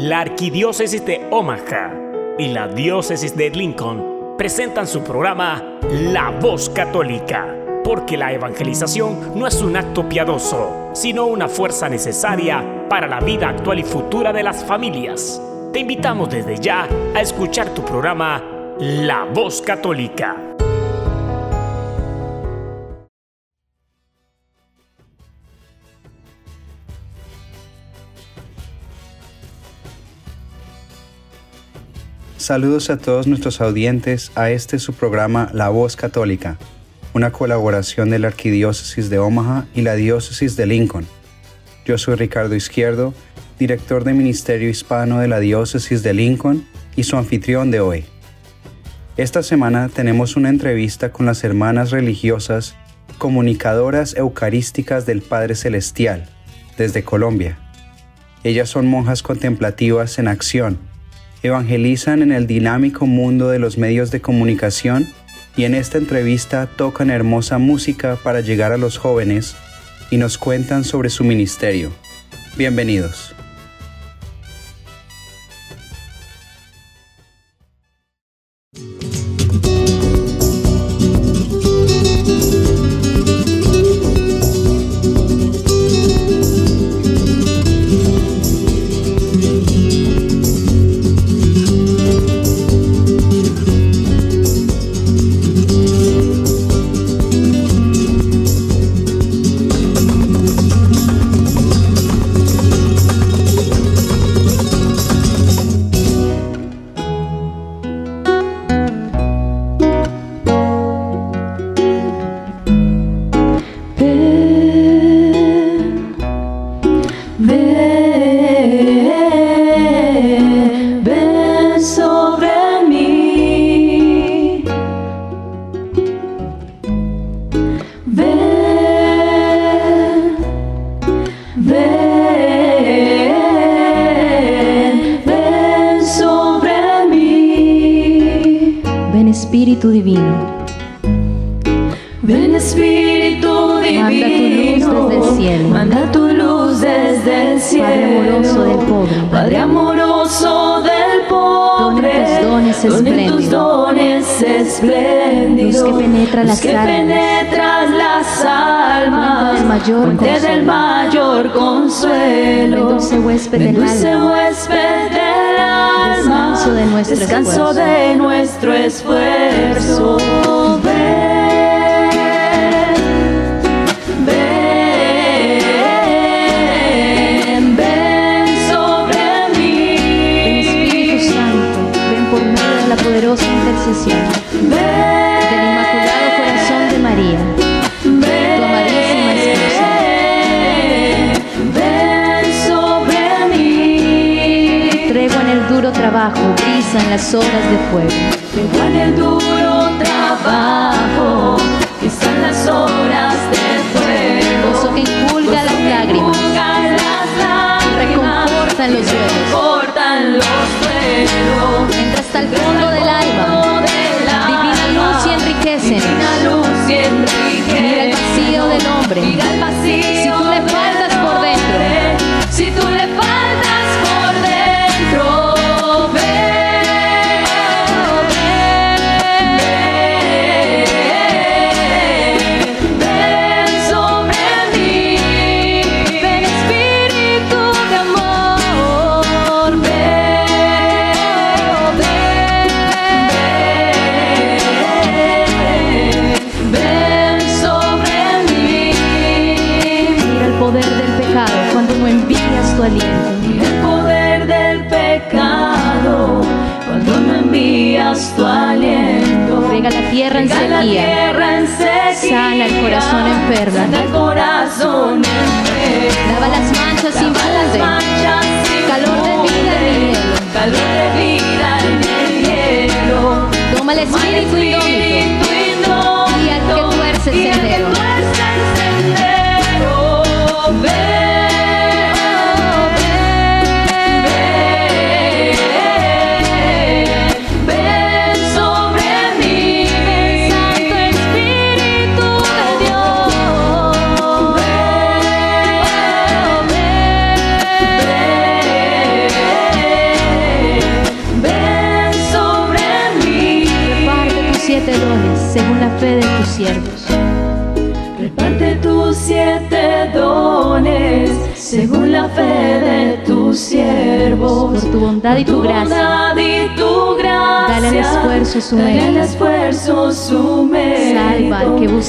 La Arquidiócesis de Omaha y la Diócesis de Lincoln presentan su programa La Voz Católica, porque la evangelización no es un acto piadoso, sino una fuerza necesaria para la vida actual y futura de las familias. Te invitamos desde ya a escuchar tu programa La Voz Católica. Saludos a todos nuestros audientes a este su programa La Voz Católica, una colaboración de la Arquidiócesis de Omaha y la Diócesis de Lincoln. Yo soy Ricardo Izquierdo, director de Ministerio Hispano de la Diócesis de Lincoln y su anfitrión de hoy. Esta semana tenemos una entrevista con las hermanas religiosas comunicadoras eucarísticas del Padre Celestial, desde Colombia. Ellas son monjas contemplativas en acción evangelizan en el dinámico mundo de los medios de comunicación y en esta entrevista tocan hermosa música para llegar a los jóvenes y nos cuentan sobre su ministerio. Bienvenidos. desde. En las horas de fuego. en el duro trabajo, están las horas de fuego. Gozo que inculga las lágrimas, reconfortan los duelos, los Entra hasta el fondo del alma, divina luz y enriquecen. Mira el vacío del hombre,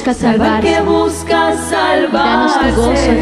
busca Salva al que busca danos tu gozo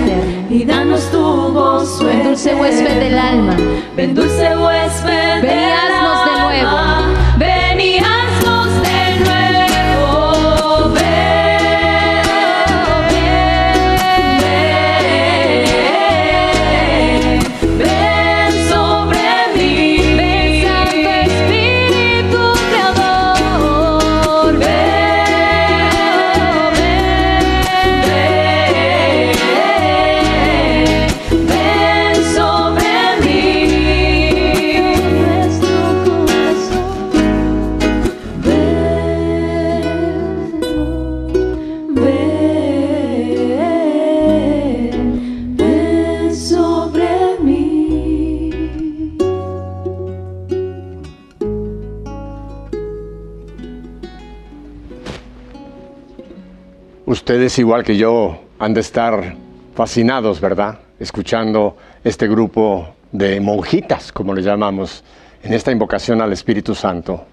Ustedes, igual que yo, han de estar fascinados, ¿verdad? Escuchando este grupo de monjitas, como le llamamos, en esta invocación al Espíritu Santo.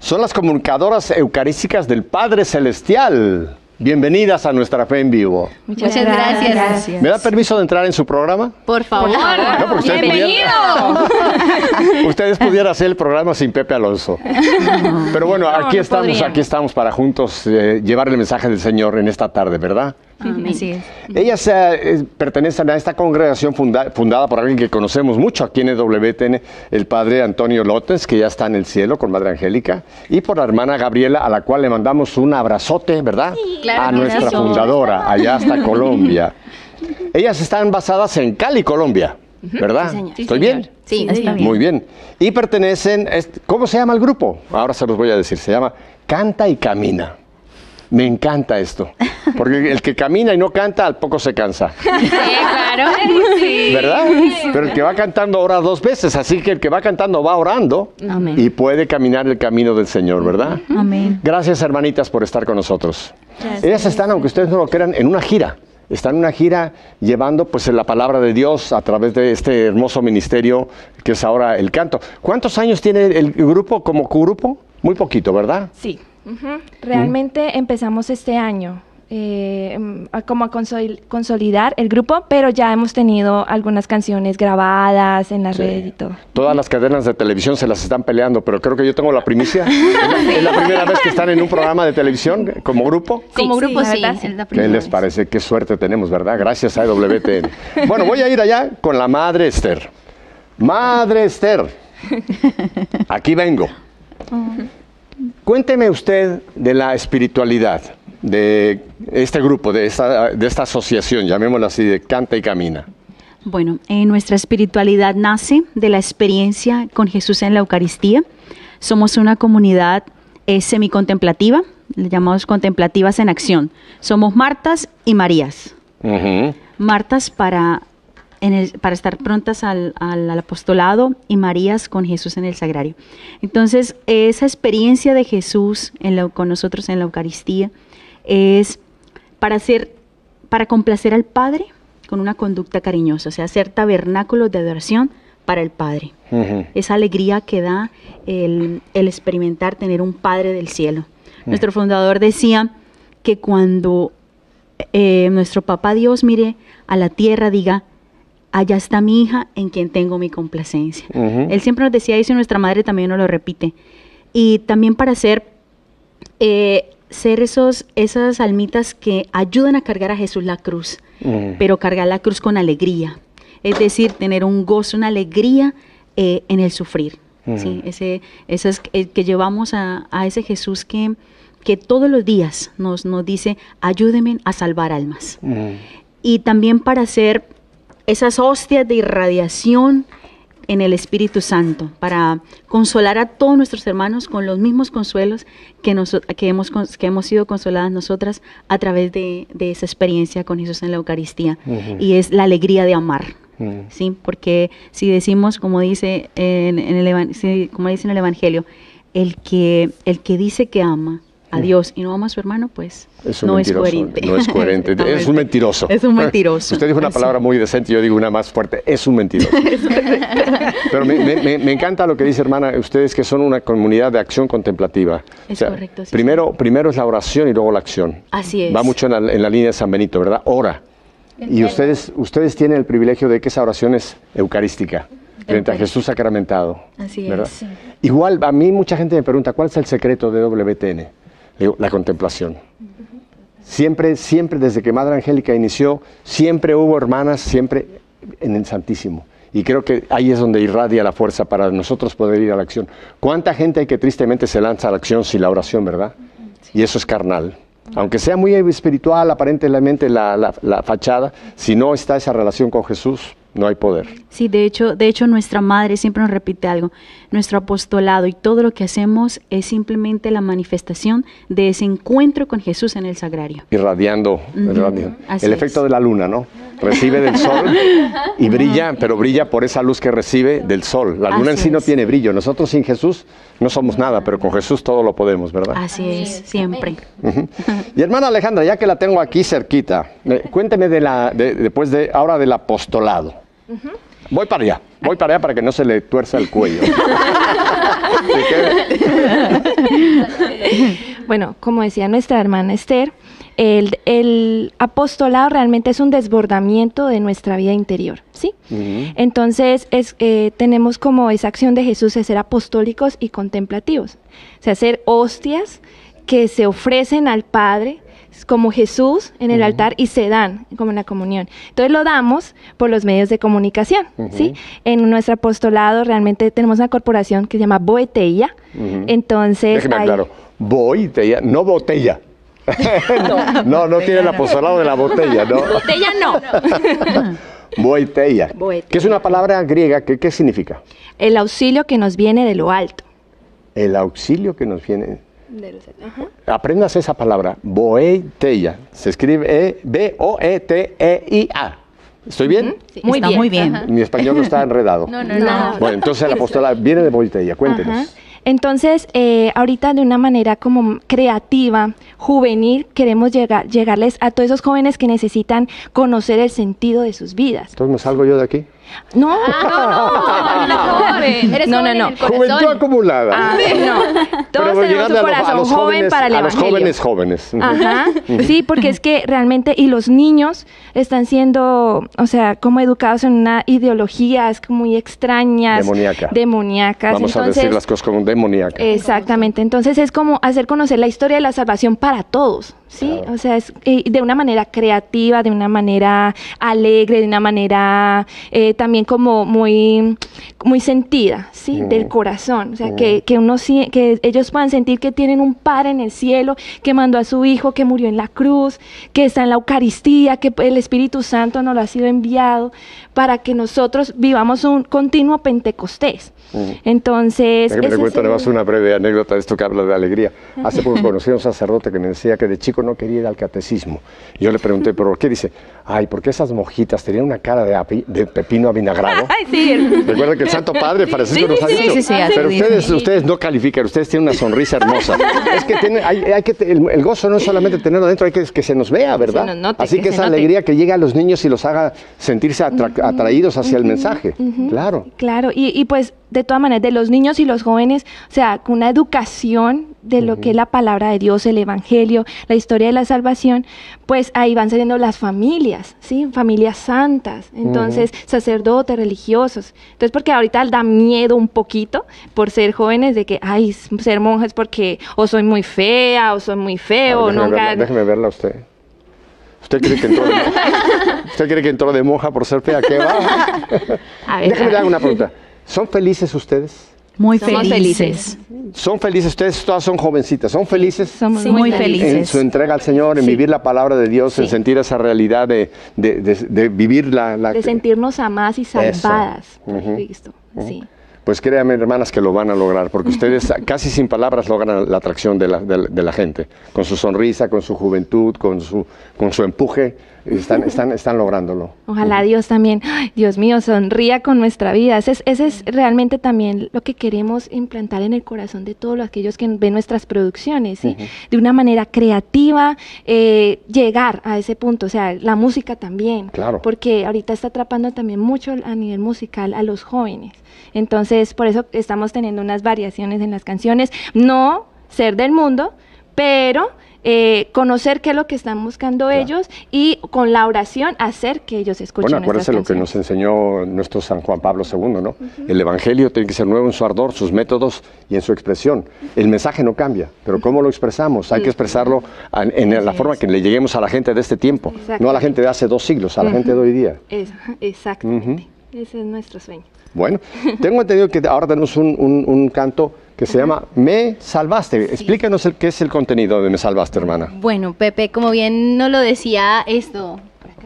Son las comunicadoras eucarísticas del Padre Celestial. Bienvenidas a nuestra fe en vivo. Muchas gracias. ¿Me da permiso de entrar en su programa? Por favor. No, porque ustedes Bienvenido. Ustedes pudieran hacer el programa sin Pepe Alonso. Pero bueno, aquí no estamos, aquí estamos para juntos eh, llevar el mensaje del Señor en esta tarde, ¿verdad? Así es. Ellas eh, pertenecen a esta congregación funda- fundada por alguien que conocemos mucho aquí en EWTN, el padre Antonio López, que ya está en el cielo con Madre Angélica, y por la hermana Gabriela, a la cual le mandamos un abrazote, ¿verdad? claro, a nuestra abrazo. fundadora, allá hasta Colombia. Ellas están basadas en Cali, Colombia, ¿verdad? Sí, ¿Estoy señor. bien? Sí, está bien. Muy bien. Y pertenecen, ¿cómo se llama el grupo? Ahora se los voy a decir, se llama Canta y Camina. Me encanta esto, porque el que camina y no canta, al poco se cansa, Sí, claro. Sí. ¿verdad? Pero el que va cantando ora dos veces, así que el que va cantando va orando Amén. y puede caminar el camino del Señor, ¿verdad? Amén. Gracias, hermanitas, por estar con nosotros. Ellas están, aunque ustedes no lo crean, en una gira. Están en una gira llevando pues la palabra de Dios a través de este hermoso ministerio que es ahora el canto. ¿Cuántos años tiene el grupo como grupo? Muy poquito, ¿verdad? Sí. Realmente empezamos este año eh, mm, a como a consol- consolidar el grupo, pero ya hemos tenido algunas canciones grabadas en la Sí. red y todo. Todas las cadenas de televisión se las están peleando, pero creo que yo tengo la primicia. ¿Es la, es la primera vez que están en un programa de televisión como grupo? Como Sí, grupo la sí, verdad, sí. es la ¿Qué les vez. parece? Qué suerte tenemos, ¿verdad? Gracias a EWTN. Bueno, voy a ir allá con la Madre Esther. Madre Esther, aquí vengo. Cuénteme usted de la espiritualidad de este grupo, de esta, de esta asociación, llamémosla así, de Canta y Camina. Bueno, eh, nuestra espiritualidad nace de la experiencia con Jesús en la Eucaristía. Somos una comunidad eh, semicontemplativa, le llamamos contemplativas en acción. Somos Martas y Marías. Martas para, en el- para estar prontas al, al- al apostolado y Marías con Jesús en el sagrario. Entonces, esa experiencia de Jesús en la- con nosotros en la Eucaristía es para hacer, para complacer al Padre con una conducta cariñosa, o sea, hacer tabernáculos de adoración para el Padre. Esa alegría que da el, el experimentar tener un Padre del cielo. Nuestro fundador decía que cuando eh, nuestro papá Dios mire a la tierra, diga, allá está mi hija en quien tengo mi complacencia. Ujú. Él siempre nos decía eso y nuestra madre también nos lo repite. Y también para ser, eh, ser esos, esas almitas que ayudan a cargar a Jesús la cruz, pero cargar la cruz con alegría. Es decir, tener un gozo, una alegría eh, en el sufrir. ¿sí? Ese, esas que, que llevamos a, a ese Jesús que, que todos los días nos, nos dice, ayúdenme a salvar almas y también para hacer esas hostias de irradiación en el Espíritu Santo, para consolar a todos nuestros hermanos con los mismos consuelos que, noso- que, hemos, que hemos sido consoladas nosotras a través de, de esa experiencia con Jesús en la Eucaristía. Y es la alegría de amar. ¿sí? Porque si decimos, como dice, en, en el, como dice en el Evangelio, el que, el que dice que ama a Dios y no ama a su hermano, pues Es no es coherente. No es coherente. es un mentiroso. Es un mentiroso. Usted dijo una palabra muy decente, yo digo una más fuerte. Es un mentiroso. Pero me, me- encanta lo que dice, hermana, ustedes que son una comunidad de acción contemplativa. Es correcto, sí, primero, primero es la oración y luego la acción. Así es. Va mucho en la, en la línea de San Benito, ¿verdad? Ora. Y ustedes, ustedes tienen el privilegio de que esa oración es eucarística, frente a. Jesús sacramentado. Así ¿verdad? es, sí. Igual, a mí mucha gente me pregunta, ¿cuál es el secreto de WTN? Digo, la contemplación. Siempre, siempre, desde que Madre Angélica inició, siempre hubo hermanas, siempre en el Santísimo. Y creo que ahí es donde irradia la fuerza para nosotros poder ir a la acción. ¿Cuánta gente hay que tristemente se lanza a la acción sin la oración, verdad? Y eso es carnal. Aunque sea muy espiritual, aparentemente la, la- la fachada, si no está esa relación con Jesús, no hay poder. Sí, de hecho, de hecho nuestra madre siempre nos repite algo. Nuestro apostolado y todo lo que hacemos es simplemente la manifestación de ese encuentro con Jesús en el sagrario. irradiando, irradiando. el es. efecto de la luna, ¿no? Recibe del sol y brilla, pero brilla por esa luz que recibe del sol. La luna en sí no es. tiene brillo. Nosotros sin Jesús no somos nada, pero con Jesús todo lo podemos, ¿verdad? Así es, siempre. Y hermana Alejandra, ya que la tengo aquí cerquita, eh, cuénteme de la, de- después de ahora del apostolado. Voy para allá, voy para allá para que no se le tuerza el cuello. Bueno, como decía nuestra hermana Esther, el, el apostolado realmente es un desbordamiento de nuestra vida interior, ¿sí? Entonces, es, eh, tenemos como esa acción de Jesús de ser apostólicos y contemplativos, o sea, ser hostias que se ofrecen al Padre como Jesús en el altar y se dan como en la comunión. Entonces lo damos por los medios de comunicación, ¿sí? En nuestro apostolado realmente tenemos una corporación que se llama Boeteia, entonces... Déjeme hay- aclaro, botella, no botella. no, no, tiene el apostolado de la botella, no. Botella no. Boetella, Boetella. que es una palabra griega, que, ¿qué significa? El auxilio que nos viene de lo alto. El auxilio que nos viene. Aprendas esa palabra, boetella. Se escribe E, B-O-E-T-E-I-A. ¿Estoy bien? Muy Está bien. muy bien. Ajá. Mi español no está enredado. No, no, no. Bueno, entonces el apostolado viene de boetella, cuéntenos. Ajá. Entonces, eh, ahorita de una manera como creativa, juvenil, queremos llegar, llegarles a todos esos jóvenes que necesitan conocer el sentido de sus vidas. Entonces me salgo yo de aquí. No, Ah, no, no, joven. Eres No, no, en no. corazón. Juventud acumulada. Ah, no. Todos Pero tenemos llegando un a, lo- a corazón los joven jóvenes, para el a los evangelio. jóvenes jóvenes. Ujú. Ajá, sí, porque es que realmente, y los niños están siendo, o sea, como educados en una ideologías muy extrañas. Demoníaca. Demoníacas. Vamos a Entonces, decir las cosas como demoníacas. Exactamente, entonces es como hacer conocer la historia de la salvación para todos, ¿sí? O sea, es eh, de una manera creativa, de una manera alegre, de una manera eh, también como muy, muy sentida, ¿sí? Mm. Del corazón, o sea, que, que, uno, que ellos puedan sentir que tienen un Padre en el cielo, que mandó a su Hijo, que murió en la cruz, que está en la Eucaristía, que el Espíritu Santo nos lo ha sido enviado para que nosotros vivamos un continuo Pentecostés. Entonces, cuento es además una breve anécdota de esto que habla de alegría. Hace poco conocí a un sacerdote que me decía que de chico no quería ir al catecismo. Yo le pregunté, ¿pero qué? Dice, ay, ¿por qué esas mojitas tenían una cara de, api- de pepino avinagrado? Ay, sí. Recuerda que el Santo Padre Francisco Sí, nos ha sí, sí, dicho. sí, sí, pero ustedes, ustedes no califican, ustedes tienen una sonrisa hermosa. es que, tiene- hay, hay que el, el gozo no es solamente tenerlo adentro, hay que que se nos vea, ¿verdad? nos note, Así que esa note. alegría que llega a los niños y los haga sentirse atra- atraídos hacia el mensaje. Claro. Claro, y, y pues de todas maneras, de los niños y los jóvenes, o sea, con una educación de lo que es la palabra de Dios, el Evangelio, la historia de la salvación, pues ahí van saliendo las familias, ¿sí? Familias santas, entonces sacerdotes, religiosos. Entonces, porque ahorita da miedo un poquito por ser jóvenes de que, ay, ser monjas porque o soy muy fea o soy muy feo, ver, o nunca... verla, déjeme verla usted. ¿Usted cree, que entró de monja? ¿Usted cree que entró de monja por ser fea? ¿Qué va? A ver, Déjeme le hago una pregunta. ¿Son felices ustedes? Muy felices. ¿Son felices ustedes? Todas son jovencitas. ¿Son felices? somos Sí, muy, felices. en su entrega al Señor, en Sí. vivir la palabra de Dios, en sentir esa realidad de, de- de- de vivir la... la- De sentirnos amadas y salvadas por. Cristo, sí. Pues créanme, hermanas, que lo van a lograr, porque ustedes casi sin palabras logran la atracción de la, de la- de la gente, con su sonrisa, con su juventud, con su, con su empuje. Están, están, están lográndolo. Ojalá Dios también, Dios mío, sonría con nuestra vida. Ese es, realmente también lo que queremos implantar en el corazón de todos aquellos que ven nuestras producciones, ¿sí? De una manera creativa, eh, llegar a ese punto, o sea, la música también. Claro. Porque ahorita está atrapando también mucho a nivel musical a los jóvenes. Entonces, por eso estamos teniendo unas variaciones en las canciones. No ser del mundo, pero eh, conocer qué es lo que están buscando ellos y con la oración hacer que ellos escuchen. Bueno, acuérdense lo que nos enseñó nuestro San Juan Pablo II, ¿no? El Evangelio tiene que ser nuevo en su ardor, sus métodos y en su expresión. El mensaje no cambia, pero ¿cómo lo expresamos? Hay que expresarlo en, la forma que le lleguemos a la gente de este tiempo, no a la gente de hace dos siglos, a la gente de hoy día. exactamente. Ese es nuestro sueño. Bueno, tengo entendido que ahora tenemos un canto que se llama Me Salvaste. Explícanos el, qué es el contenido de Me Salvaste, hermana. Bueno, Pepe, como bien nos lo decía esto,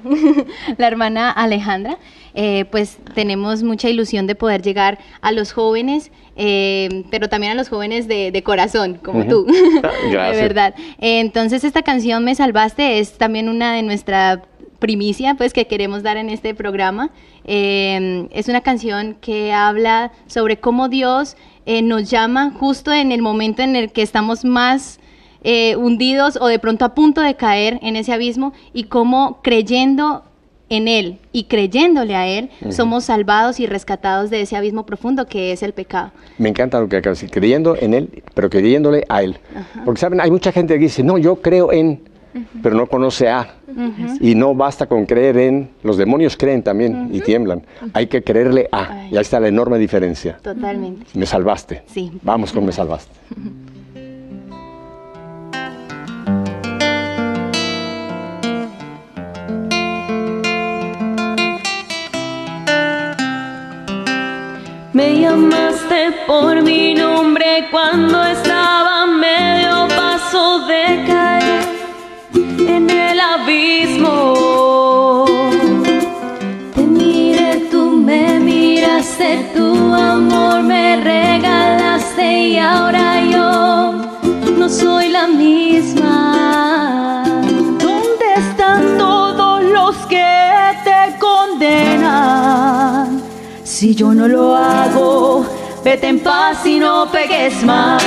la hermana Alejandra, eh, pues tenemos mucha ilusión de poder llegar a los jóvenes, eh, pero también a los jóvenes de, corazón, como tú, de verdad. entonces esta canción Me Salvaste es también una de nuestra primicia pues que queremos dar en este programa. Eh, es una canción que habla sobre cómo Dios eh, nos llama justo en el momento en el que estamos más eh, hundidos o de pronto a punto de caer en ese abismo y cómo creyendo en Él y creyéndole a Él, somos salvados y rescatados de ese abismo profundo que es el pecado. Me encanta lo que acabas de decir, creyendo en Él, pero creyéndole a Él. Porque, ¿saben? Hay mucha gente que dice, no, yo creo en, pero no conoce a. Y no basta con creer en, los demonios creen también y tiemblan. Hay que creerle a. Y ahí está la enorme diferencia. Totalmente. Me salvaste. Sí. Vamos con me salvaste. Me llamaste por mi nombre cuando Si yo no lo hago, vete en paz y no pegues más.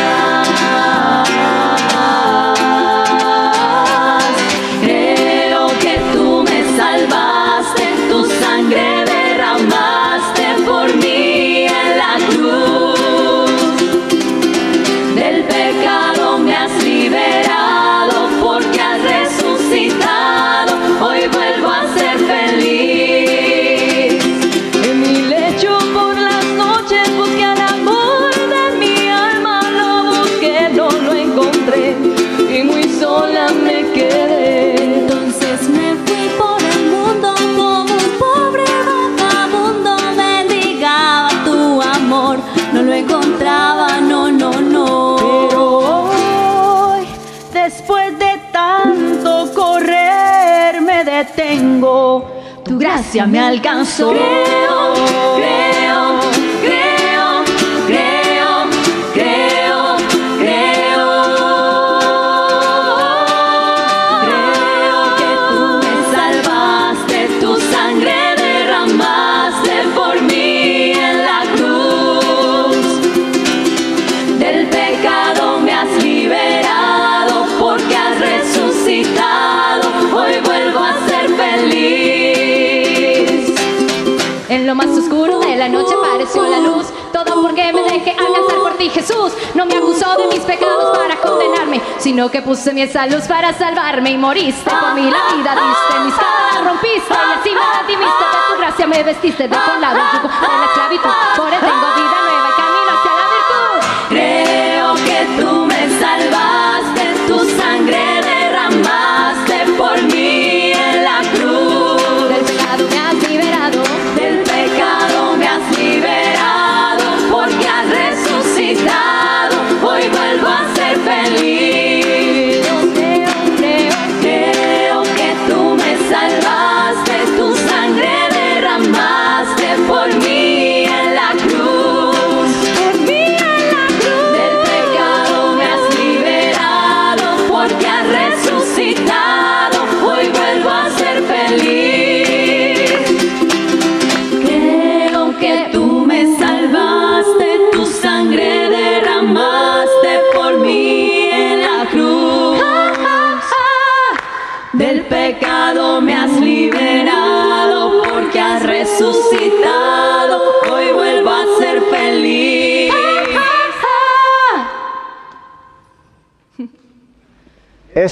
Gracia me alcanzó. En lo más oscuro de la noche apareció la luz. Todo porque me dejé alcanzar por ti, Jesús. No me acusó de mis pecados para condenarme, sino que puse mi esa luz para salvarme y moriste por mí. La vida diste, mis cadenas rompiste y así me redimiste. De tu gracia me vestiste de con la de la esclavitud. Por él tengo vida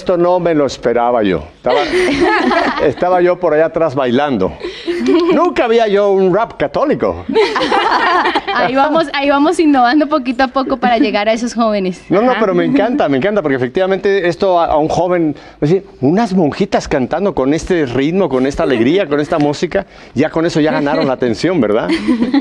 Esto no me lo esperaba yo. Estaba, estaba yo por allá atrás bailando. Nunca había yo un rap católico. Ahí vamos, ahí vamos innovando poquito a poco para llegar a esos jóvenes. No, no, Ajá. pero me encanta, me encanta, porque efectivamente esto a, a un joven, es decir, unas monjitas cantando con este ritmo, con esta alegría, con esta música, ya con eso ya ganaron la atención, ¿verdad?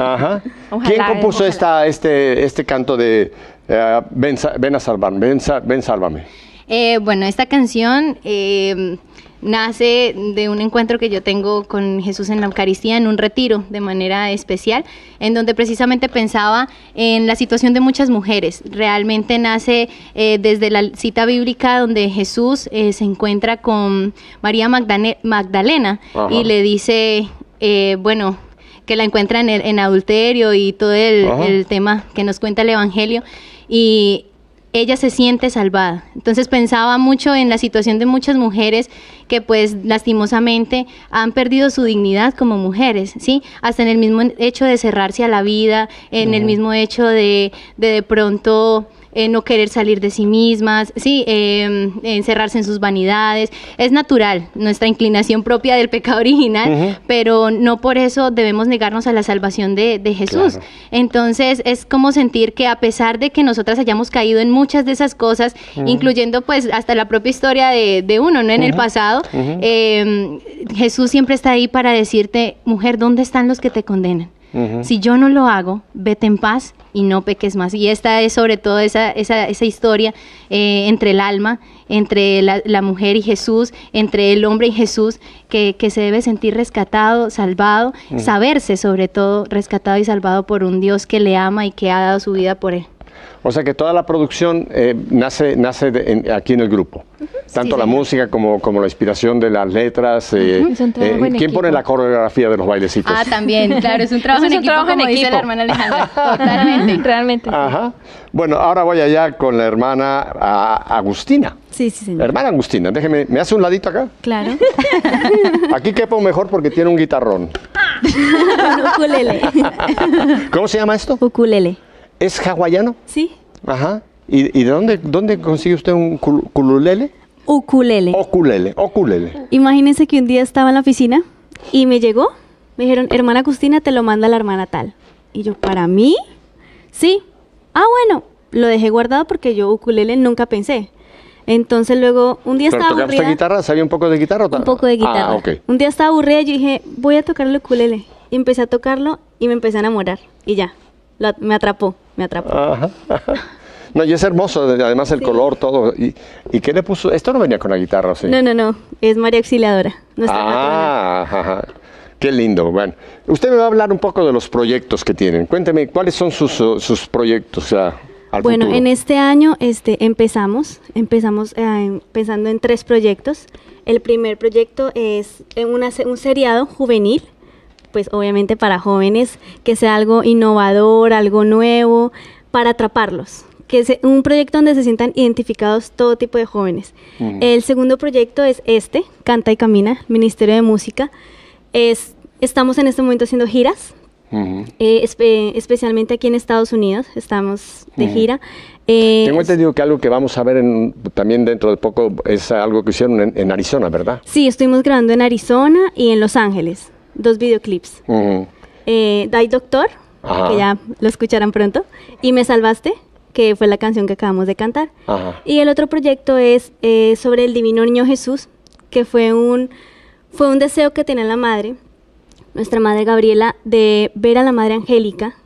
Ajá. Ojalá, ¿Quién compuso ojalá. esta, este, este canto de eh, ven, ven a salvarme, ven, ven, sálvame? Eh, bueno, esta canción eh, nace de un encuentro que yo tengo con Jesús en la Eucaristía, en un retiro de manera especial, en donde precisamente pensaba en la situación de muchas mujeres. Realmente nace eh, desde la cita bíblica donde Jesús eh, se encuentra con María Magdane- Magdalena Ajá. y le dice, eh, bueno, que la encuentra en, el- en adulterio y todo el, el tema que nos cuenta el Evangelio. Y ella se siente salvada. Entonces pensaba mucho en la situación de muchas mujeres que pues lastimosamente han perdido su dignidad como mujeres, ¿sí? Hasta en el mismo hecho de cerrarse a la vida, en el mismo hecho de de, de pronto eh, no querer salir de sí mismas, sí, eh, encerrarse en sus vanidades. Es natural, nuestra inclinación propia del pecado original, pero no por eso debemos negarnos a la salvación de, de Jesús. Claro. Entonces es como sentir que a pesar de que nosotras hayamos caído en muchas de esas cosas, incluyendo pues hasta la propia historia de, de uno, ¿no? En el pasado, eh, Jesús siempre está ahí para decirte, mujer, ¿dónde están los que te condenan? Si yo no lo hago, vete en paz y no peques más. Y esta es sobre todo esa, esa, esa historia eh, entre el alma, entre la, la mujer y Jesús, entre el hombre y Jesús, que, que se debe sentir rescatado, salvado, saberse sobre todo rescatado y salvado por un Dios que le ama y que ha dado su vida por él. O sea que toda la producción eh, nace, nace de- en- aquí en el grupo. Tanto Sí, la señor. música como, como la inspiración de las letras. eh, un trabajo eh, en ¿Quién pone la coreografía de los bailecitos? Ah, también, claro, es un trabajo en es un equipo, trabajo en como dice equipo. la hermana Alejandra. Totalmente. Realmente. sí. Ajá. Bueno, ahora voy allá con la hermana a- Agustina. Sí, sí, señor. Hermana Agustina, déjeme, ¿me hace un ladito acá? Claro. Aquí quepo mejor porque tiene un guitarrón. ukulele. ¿Cómo se llama esto? ukulele. ¿Es hawaiano? Sí. Ajá. ¿Y, y de dónde, dónde consigue usted un cul- cululele? Ukulele. Oculele, oculele. Imagínense que un día estaba en la oficina y me llegó, me dijeron, hermana Agustina, te lo manda la hermana tal. Y yo, ¿para mí? Sí. Ah, bueno, lo dejé guardado porque yo ukulele nunca pensé. Entonces luego, un día ¿Pero estaba tocaba usted aburrida. guitarra? ¿Sabía un poco de guitarra? o Un poco de guitarra. Ah, ok. Un día estaba aburrida y yo dije, voy a tocar el ukulele. Y empecé a tocarlo y me empecé a enamorar. Y ya, lo- me atrapó, me atrapó. Ajá. No, y es hermoso, además el color, todo. ¿Y, ¿Y qué le puso? Esto no venía con la guitarra, ¿o ¿sí? No, no, no, es María Auxiliadora. Ah, ajá, ajá. Qué lindo. Bueno, usted me va a hablar un poco de los proyectos que tienen. Cuénteme, ¿cuáles son sus, sus proyectos o sea, al Bueno, futuro? en este año este, empezamos, empezamos eh, pensando en tres proyectos. El primer proyecto es eh, una un seriado juvenil, pues obviamente para jóvenes, que sea algo innovador, algo nuevo, para atraparlos. Que sea un proyecto donde se sientan identificados todo tipo de jóvenes. El segundo proyecto es este, Canta y Camina, Ministerio de Música. Es, estamos en este momento haciendo giras, eh, espe- especialmente aquí en Estados Unidos, estamos de gira. Eh, Tengo entendido que algo que vamos a ver en- también dentro de poco es algo que hicieron en, en Arizona, ¿verdad? Sí, estuvimos grabando en Arizona y en Los Ángeles, dos videoclips. Eh, Die Doctor, Ajá. que ya lo escucharán pronto, y Me Salvaste, que fue la canción que acabamos de cantar. Ajá. Y el otro proyecto es eh, sobre el Divino Niño Jesús, que fue un, fue un deseo que tenía la madre, nuestra madre Gabriela, de ver a la madre Angélica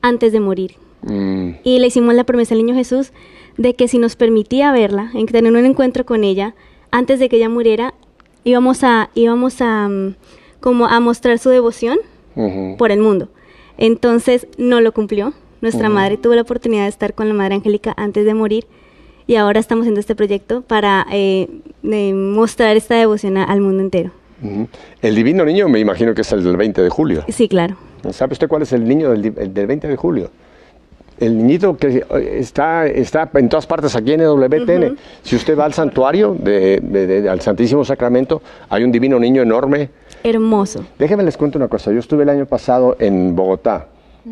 antes de morir. Mm. Y le hicimos la promesa al niño Jesús de que si nos permitía verla, en tener un encuentro con ella, antes de que ella muriera, íbamos a, íbamos a, mm, como a mostrar su devoción por el mundo. Entonces no lo cumplió. Nuestra madre tuvo la oportunidad de estar con la Madre Angélica antes de morir y ahora estamos haciendo este proyecto para eh, mostrar esta devoción a- al mundo entero. El divino niño me imagino que es el del 20 de julio. Sí, claro. ¿Sabe usted cuál es el niño del, el del 20 de julio? El niñito que eh, está, está en todas partes aquí en WTN. Si usted va al santuario, de, de- de- al Santísimo Sacramento, hay un divino niño enorme. Hermoso. Déjenme les cuento una cosa. Yo estuve el año pasado en Bogotá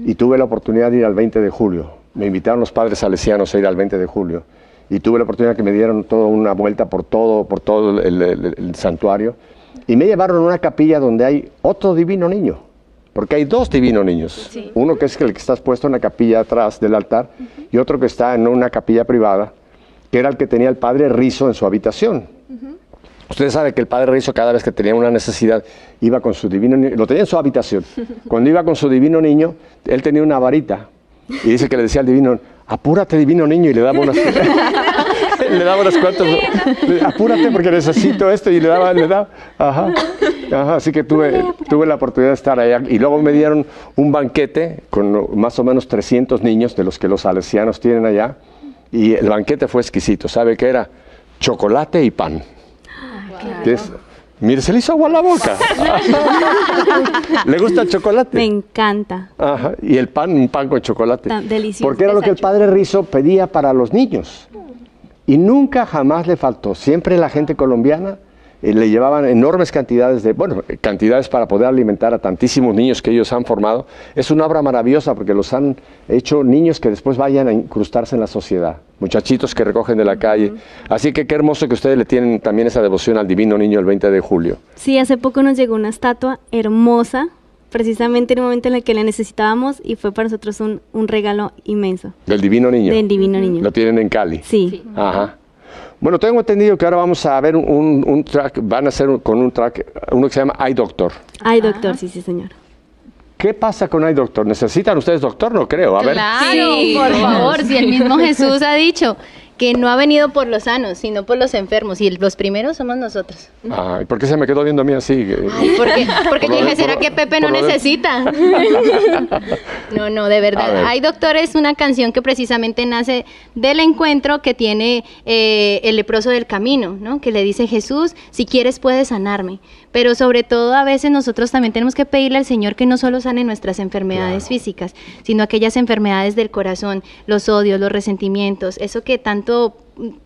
y tuve la oportunidad de ir al 20 de julio. Me invitaron los padres salesianos a ir al 20 de julio. y tuve la oportunidad que me dieron toda una vuelta por todo, por todo el, el- el santuario y me llevaron a una capilla donde hay otro divino niño, porque hay dos divinos niños, uno que es el que está puesto en la capilla atrás del altar y otro que está en una capilla privada, que era el que tenía el padre Rizo en su habitación. Ustedes saben que el padre Rizo cada vez que tenía una necesidad iba con su divino niño, lo tenía en su habitación. Cuando iba con su divino niño, él tenía una varita y dice que le decía al divino, apúrate divino niño y le daba unas, le daba unas cuantas, apúrate porque necesito esto y le daba, le daba, ajá, ajá, así que tuve, tuve la oportunidad de estar allá y luego me dieron un banquete con más o menos 300 niños de los que los salesianos tienen allá y el banquete fue exquisito, ¿sabe qué era? Chocolate y pan. Que es- mire, se le hizo agua a la boca. ¿Le gusta el chocolate? Me encanta. Ajá, y el pan, un pan con chocolate. Tan delicioso. Porque era lo que el padre Rizo pedía para los niños. Y nunca jamás le faltó. Siempre la gente colombiana eh, le llevaban enormes cantidades de, bueno, cantidades para poder alimentar a tantísimos niños que ellos han formado. Es una obra maravillosa porque los han hecho niños que después vayan a incrustarse en la sociedad. Muchachitos que recogen de la calle. Así que qué hermoso que ustedes le tienen también esa devoción al divino niño el 20 de julio. Sí, hace poco nos llegó una estatua hermosa, precisamente en el momento en el que la necesitábamos y fue para nosotros un, un regalo inmenso Del divino niño. del Divino Niño. Lo tienen en Cali. Sí. Ajá. Bueno, tengo entendido que ahora vamos a ver un, track, van a hacer un- con un track, uno que se llama iDoctor. Ay, doctor, sí, sí, señor. ¿Qué pasa con iDoctor? ¿Necesitan ustedes doctor? No creo. A ver. Claro, por favor, si el mismo Jesús ha dicho que no ha venido por los sanos, sino por los enfermos, y los primeros somos nosotros. Ay, ¿Por qué se me quedó viendo a mí así? Ay, porque, porque Por yo dije, de- ¿será por- que Pepe no necesita? No, no, de A ver. verdad. Hay Doctor es una canción que precisamente nace del encuentro que tiene eh, el leproso del camino, ¿no? Que le dice Jesús, si quieres puedes sanarme. Pero sobre todo a veces nosotros también tenemos que pedirle al Señor que no solo sane nuestras enfermedades físicas, sino aquellas enfermedades del corazón, los odios, los resentimientos, eso que tanto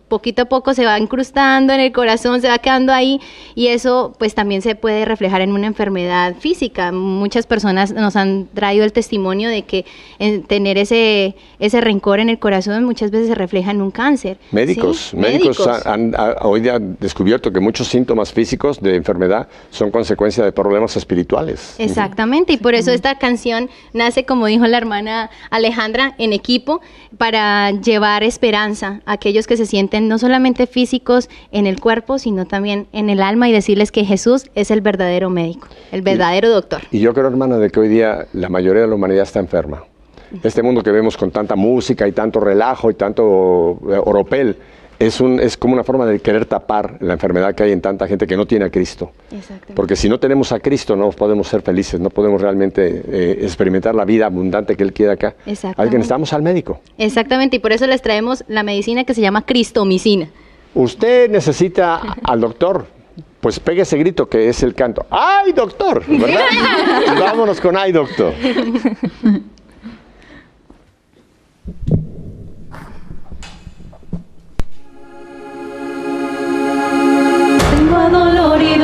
poquito a poco se va incrustando en el corazón, se va quedando ahí y eso pues también se puede reflejar en una enfermedad física. Muchas personas nos han traído el testimonio de que en tener ese, ese rencor en el corazón muchas veces se refleja en un cáncer. Médicos, ¿sí? médicos, han, han- hoy día han descubierto que muchos síntomas físicos de enfermedad son consecuencia de problemas espirituales. Exactamente, y por eso esta canción nace, como dijo la hermana Alejandra, en equipo para llevar esperanza a aquellos que se sienten no solamente físicos en el cuerpo, sino también en el alma y decirles que Jesús es el verdadero médico, el verdadero doctor. Y yo creo, hermana, de que hoy día la mayoría de la humanidad está enferma. Este mundo que vemos con tanta música y tanto relajo y tanto eh, oropel es, un, es como una forma de querer tapar la enfermedad que hay en tanta gente que no tiene a Cristo. Porque si no tenemos a Cristo no podemos ser felices, no podemos realmente eh, experimentar la vida abundante que Él quiere acá. Alguien necesitamos al médico. Exactamente, y por eso les traemos la medicina que se llama cristomicina. Usted necesita al doctor. Pues pegue ese grito que es el canto. ¡Ay, doctor! ¿Verdad? Vámonos con ¡Ay, doctor!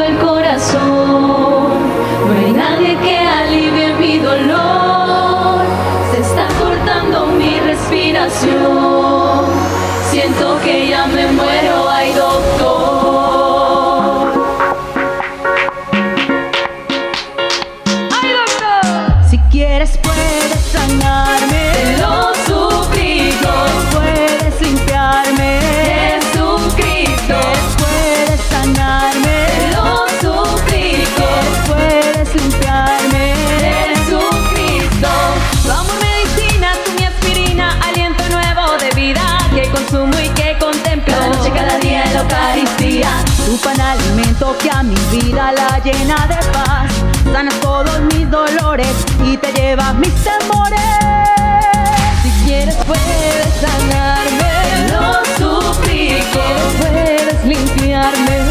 el corazón, no hay nadie que alivie mi dolor. Se está cortando mi respiración, Alimento que a mi vida la llena de paz. Sanas todos mis dolores y te llevas mis temores. Si quieres puedes sanarme, lo suplico. Puedes limpiarme,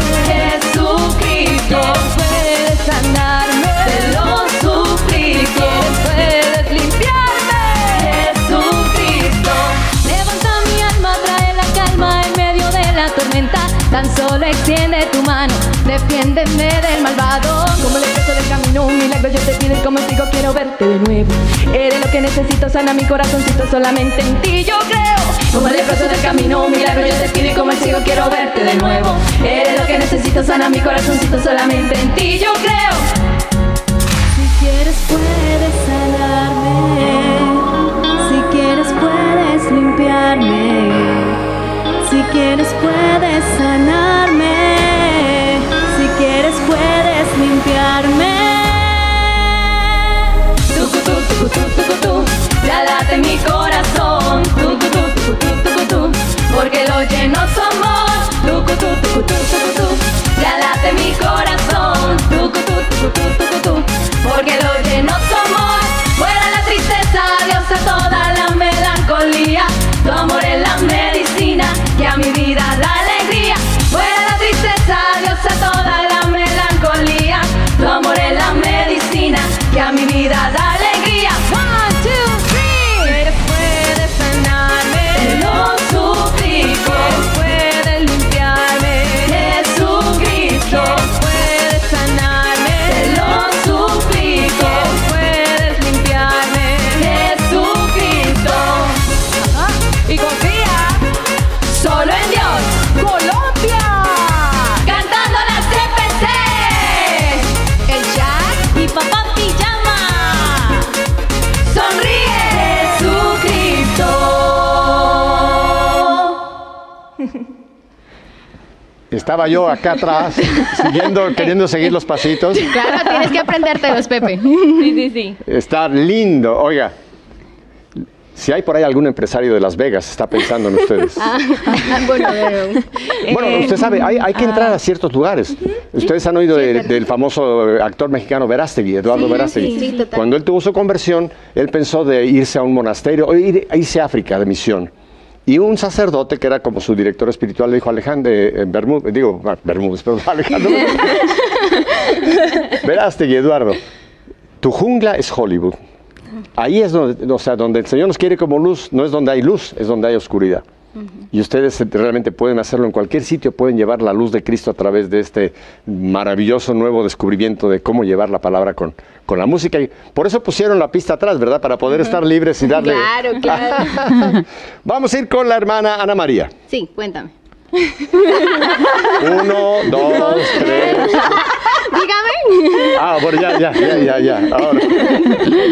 Tan solo extiende tu mano, defiéndeme del malvado. Como el expreso del camino, un milagro yo te pido y como digo quiero verte de nuevo. Eres lo que necesito, sana mi corazoncito, solamente en ti yo creo. Como el leproso del camino, un milagro yo te pido y como el ciego quiero verte de nuevo. Eres lo que necesito, sana mi corazoncito, solamente en ti yo creo. Si quieres puedes sanarme, si quieres puedes limpiarme, quieres puedes sanarme, si quieres puedes limpiarme. Tucu, tu, tucu, tu, tucu, tu, ya late mi corazón. Porque lo lleno su amor. Ya late mi corazón. Porque lo lleno su amor. Fuera la tristeza, Dios a toda la melancolía. Tu amor es la a mi vida da alegría. Fuera la tristeza, Dios a toda la melancolía. Tu amor es la medicina que a mi vida da Estaba yo acá atrás, siguiendo, queriendo seguir los pasitos. Claro, tienes que aprendértelos, Pepe. Sí, sí, sí. Está lindo. Oiga, si hay por ahí algún empresario de Las Vegas, está pensando en ustedes. bueno, pero- Bueno, usted sabe, hay, hay que entrar a ciertos lugares. Ustedes han oído de- del famoso actor mexicano Verástegui, Eduardo Verástegui. sí, total. Cuando él tuvo su conversión, él pensó de irse a un monasterio, o ir- irse a África de misión. Y un sacerdote que era como su director espiritual le dijo Alejandro eh, Bermúdez, digo, ah, Bermúdez, perdón, Alejandro. Verástegui, Eduardo, tu jungla es Hollywood. Ahí es donde, o sea, donde el Señor nos quiere como luz, no es donde hay luz, es donde hay oscuridad. Y ustedes eh, realmente pueden hacerlo en cualquier sitio, pueden llevar la luz de Cristo a través de este maravilloso nuevo descubrimiento de cómo llevar la palabra con, con la música. Y por eso pusieron la pista atrás, ¿verdad? Para poder estar libres y darle... Claro, claro. Vamos a ir con la hermana Ana María. Sí, cuéntame. Uno, dos, tres. Dígame. Ah, bueno, ya, ya, ya, ya, ya. Ahora.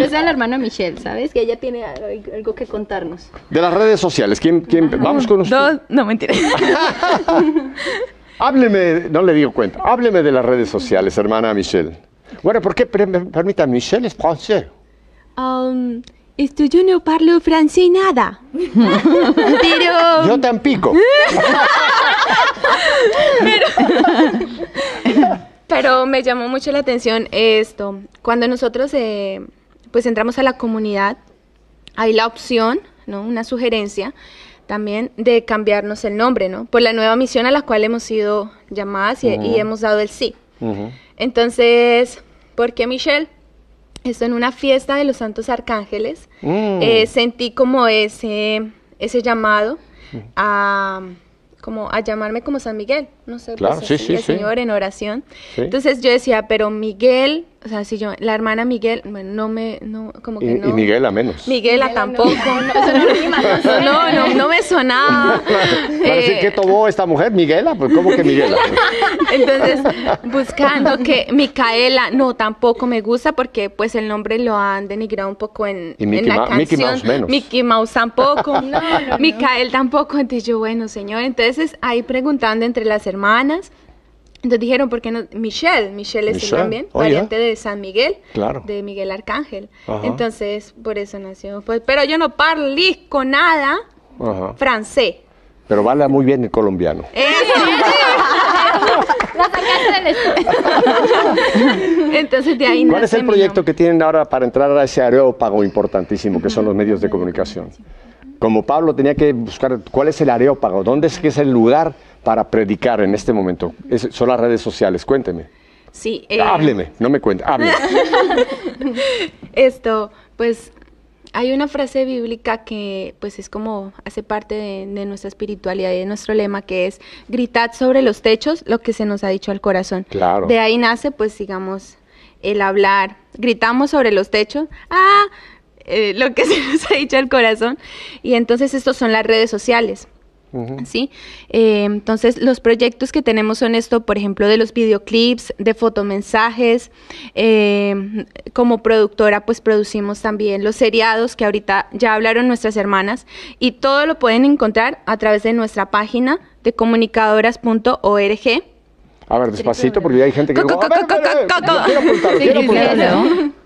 Es la hermana Michelle, ¿sabes? Que ella tiene algo que contarnos. De las redes sociales, ¿quién, quién? Vamos con usted. Dos, no mentira. Hábleme, no le digo cuenta, hábleme de las redes sociales, hermana Michelle. Bueno, ¿por qué? Per- Permita, Michelle es francés. Um, esto yo no parlo francés nada. Pero Yo tampico. Pero me llamó mucho la atención esto. Cuando nosotros eh, pues entramos a la comunidad, hay la opción, ¿no? Una sugerencia también de cambiarnos el nombre, ¿no? Por la nueva misión a la cual hemos sido llamadas y, y hemos dado el sí. Entonces, ¿por qué Michelle? Esto en una fiesta de los Santos Arcángeles. Mm. eh, sentí como ese, ese llamado a como a llamarme como San Miguel, no sé, Claro, pues, sí, así, sí, el sí. Señor en oración. Entonces yo decía, pero Miguel, o sea, si yo, la hermana Miguel, bueno, no me, no, como Y, que no. y Miguela menos. Miguela tampoco. No, no, no, me sonaba. Para decir, Eh, ¿qué tomó esta mujer? ¿Miguela? Pues, ¿cómo que Miguela? entonces, buscando que Micaela, no, tampoco me gusta porque pues el nombre lo han denigrado un poco en, Y la Ma- canción. Mickey Mouse menos. Mickey Mouse tampoco. no, no. Micael tampoco. Entonces yo, bueno, señor. Entonces ahí preguntando entre las hermanas. Entonces dijeron, ¿por qué no? Michelle, Michelle es Michelle, también, oh, variante de San Miguel, Claro. de Miguel Arcángel. Ajá. Entonces, por eso nació. Pues, pero yo no parlisco nada Ajá. francés. Pero vale muy bien el colombiano. La sacaste del estudio. Entonces de ahí ¿Cuál es el proyecto nombre. que tienen ahora para entrar a ese areópago importantísimo que son los medios de comunicación? Como Pablo tenía que buscar cuál es el areópago, dónde es que es el lugar para predicar en este momento. Es- son las redes sociales, cuénteme. Sí, eh, Hábleme, no me cuente, hábleme. Esto, pues hay una frase bíblica que pues es como hace parte de, de nuestra espiritualidad y de nuestro lema que es gritad sobre los techos lo que se nos ha dicho al corazón. Claro. De ahí nace pues digamos el hablar, gritamos sobre los techos, ah, eh, lo que se nos ha dicho al corazón. Y entonces estos son las redes sociales. ¿Sí? Eh, entonces, los proyectos que tenemos son esto, por ejemplo, de los videoclips, de fotomensajes. Eh, como productora, pues producimos también los seriados que ahorita ya hablaron nuestras hermanas y todo lo pueden encontrar a través de nuestra página de comunicadoras.org. A ver, despacito, porque ya hay gente que...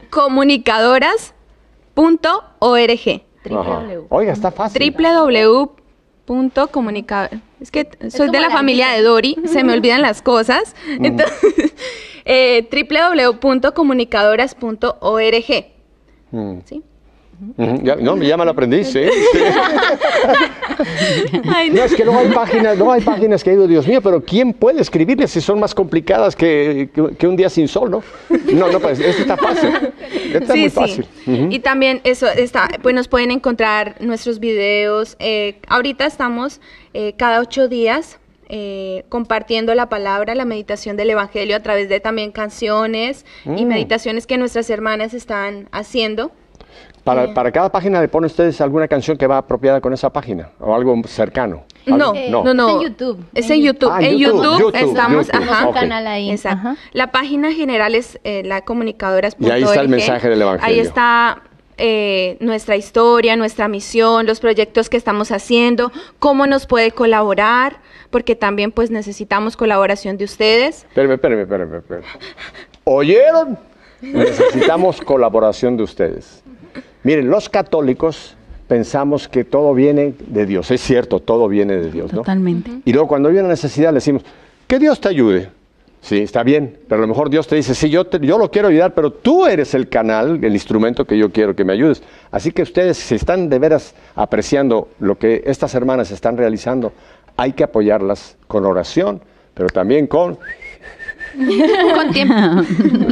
Comunicadoras.org. Oiga, está fácil. www punto comunicador. Es que soy de la, familia de Dori, se me olvidan las cosas. Entonces, eh, www.comunicadoras.org. ¿Sí? No, me lo aprendí, sí. no. es que no hay páginas, no hay páginas que digo, Dios mío, pero ¿quién puede escribirles si son más complicadas que, que, un día sin sol, no? No, no, pues esto está fácil. Esto sí, es muy fácil. Y también eso está, pues nos pueden encontrar nuestros videos. Eh, ahorita estamos eh, cada ocho días eh, compartiendo la palabra, la meditación del Evangelio a través de también canciones y mm. meditaciones que nuestras hermanas están haciendo. Para, para, cada página le ponen ustedes alguna canción que va apropiada con esa página o algo cercano. No, no, no, Es en YouTube. Es en YouTube. en YouTube, estamos, ajá. Un canal ahí. Exacto. La página general es eh, la comunicadoras. Y ahí está el mensaje del Evangelio. Ahí está eh, nuestra historia, nuestra misión, los proyectos que estamos haciendo, cómo nos puede colaborar, porque también pues necesitamos colaboración de ustedes. Espérame, espérame, espérame, espérame. ¿Oyeron? Necesitamos colaboración de ustedes. Miren, los católicos pensamos que todo viene de Dios. Es cierto, todo viene de Dios, ¿no? Totalmente. Y luego cuando hay una necesidad le decimos, que Dios te ayude. Sí, está bien, pero a lo mejor Dios te dice, sí, yo, yo lo quiero ayudar, pero tú eres el canal, el instrumento que yo quiero que me ayudes. Así que ustedes, si están de veras apreciando lo que estas hermanas están realizando, hay que apoyarlas con oración, pero también con con tiempo.